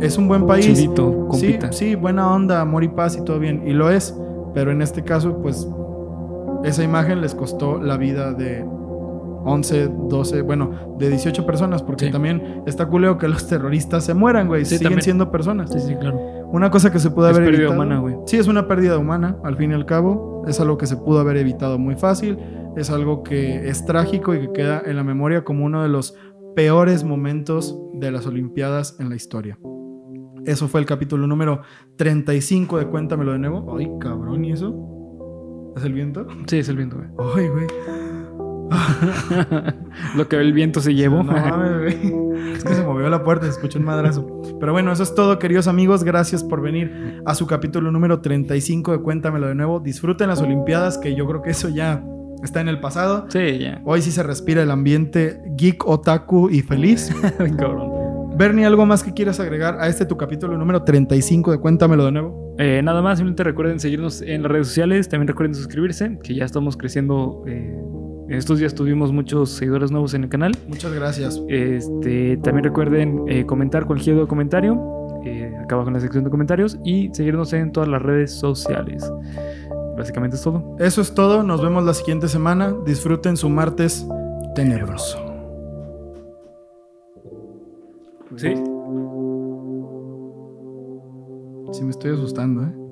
C: es un buen país.
A: Chidito,
C: Sí, sí, buena onda, amor y paz y todo bien. Y lo es. Pero en este caso, pues, esa imagen les costó la vida de 11, 12, bueno, de 18 personas. Porque
A: Sí.
C: también está culeo que los terroristas se mueran, güey.
A: Sí,
C: Siguen
A: también.
C: siendo personas.
A: Sí, sí, claro.
C: Una cosa que se pudo
A: Es
C: haber
A: pérdida
C: evitado.
A: humana, güey.
C: Sí, es una pérdida humana, al fin y al cabo. Es algo que se pudo haber evitado muy fácil. Es algo que es trágico y que queda en la memoria como uno de los peores momentos de las Olimpiadas en la historia. Eso fue el capítulo número 35 de Cuéntamelo de nuevo. Ay, cabrón, ¿y eso? ¿Es el viento?
A: Sí, es el viento, güey.
C: Ay, güey. (laughs)
A: Lo que el viento se llevó.
C: No mames, güey. Es que se movió la puerta, se escuchó un madrazo. Pero bueno, eso es todo, queridos amigos. Gracias por venir a su capítulo número 35 de Cuéntamelo de nuevo. Disfruten las Olimpiadas, que yo creo que eso ya está en el pasado.
A: sí, ya.
C: Hoy sí se respira el ambiente geek, otaku y feliz. (laughs)
A: Cabrón.
C: Bernie, ¿algo más que quieras agregar a este tu capítulo número 35 de Cuéntamelo de nuevo?
A: Eh, nada más, simplemente recuerden seguirnos en las redes sociales. También recuerden suscribirse, que ya estamos creciendo. eh, en estos días tuvimos muchos seguidores nuevos en el canal.
C: Muchas gracias.
A: Este, también recuerden eh, comentar cualquier comentario eh, acá abajo en la sección de comentarios y seguirnos en todas las redes sociales. Básicamente es todo.
C: Eso es todo. Nos vemos la siguiente semana. Disfruten su martes tenebroso.
A: Sí.
C: Sí, me estoy asustando, ¿eh?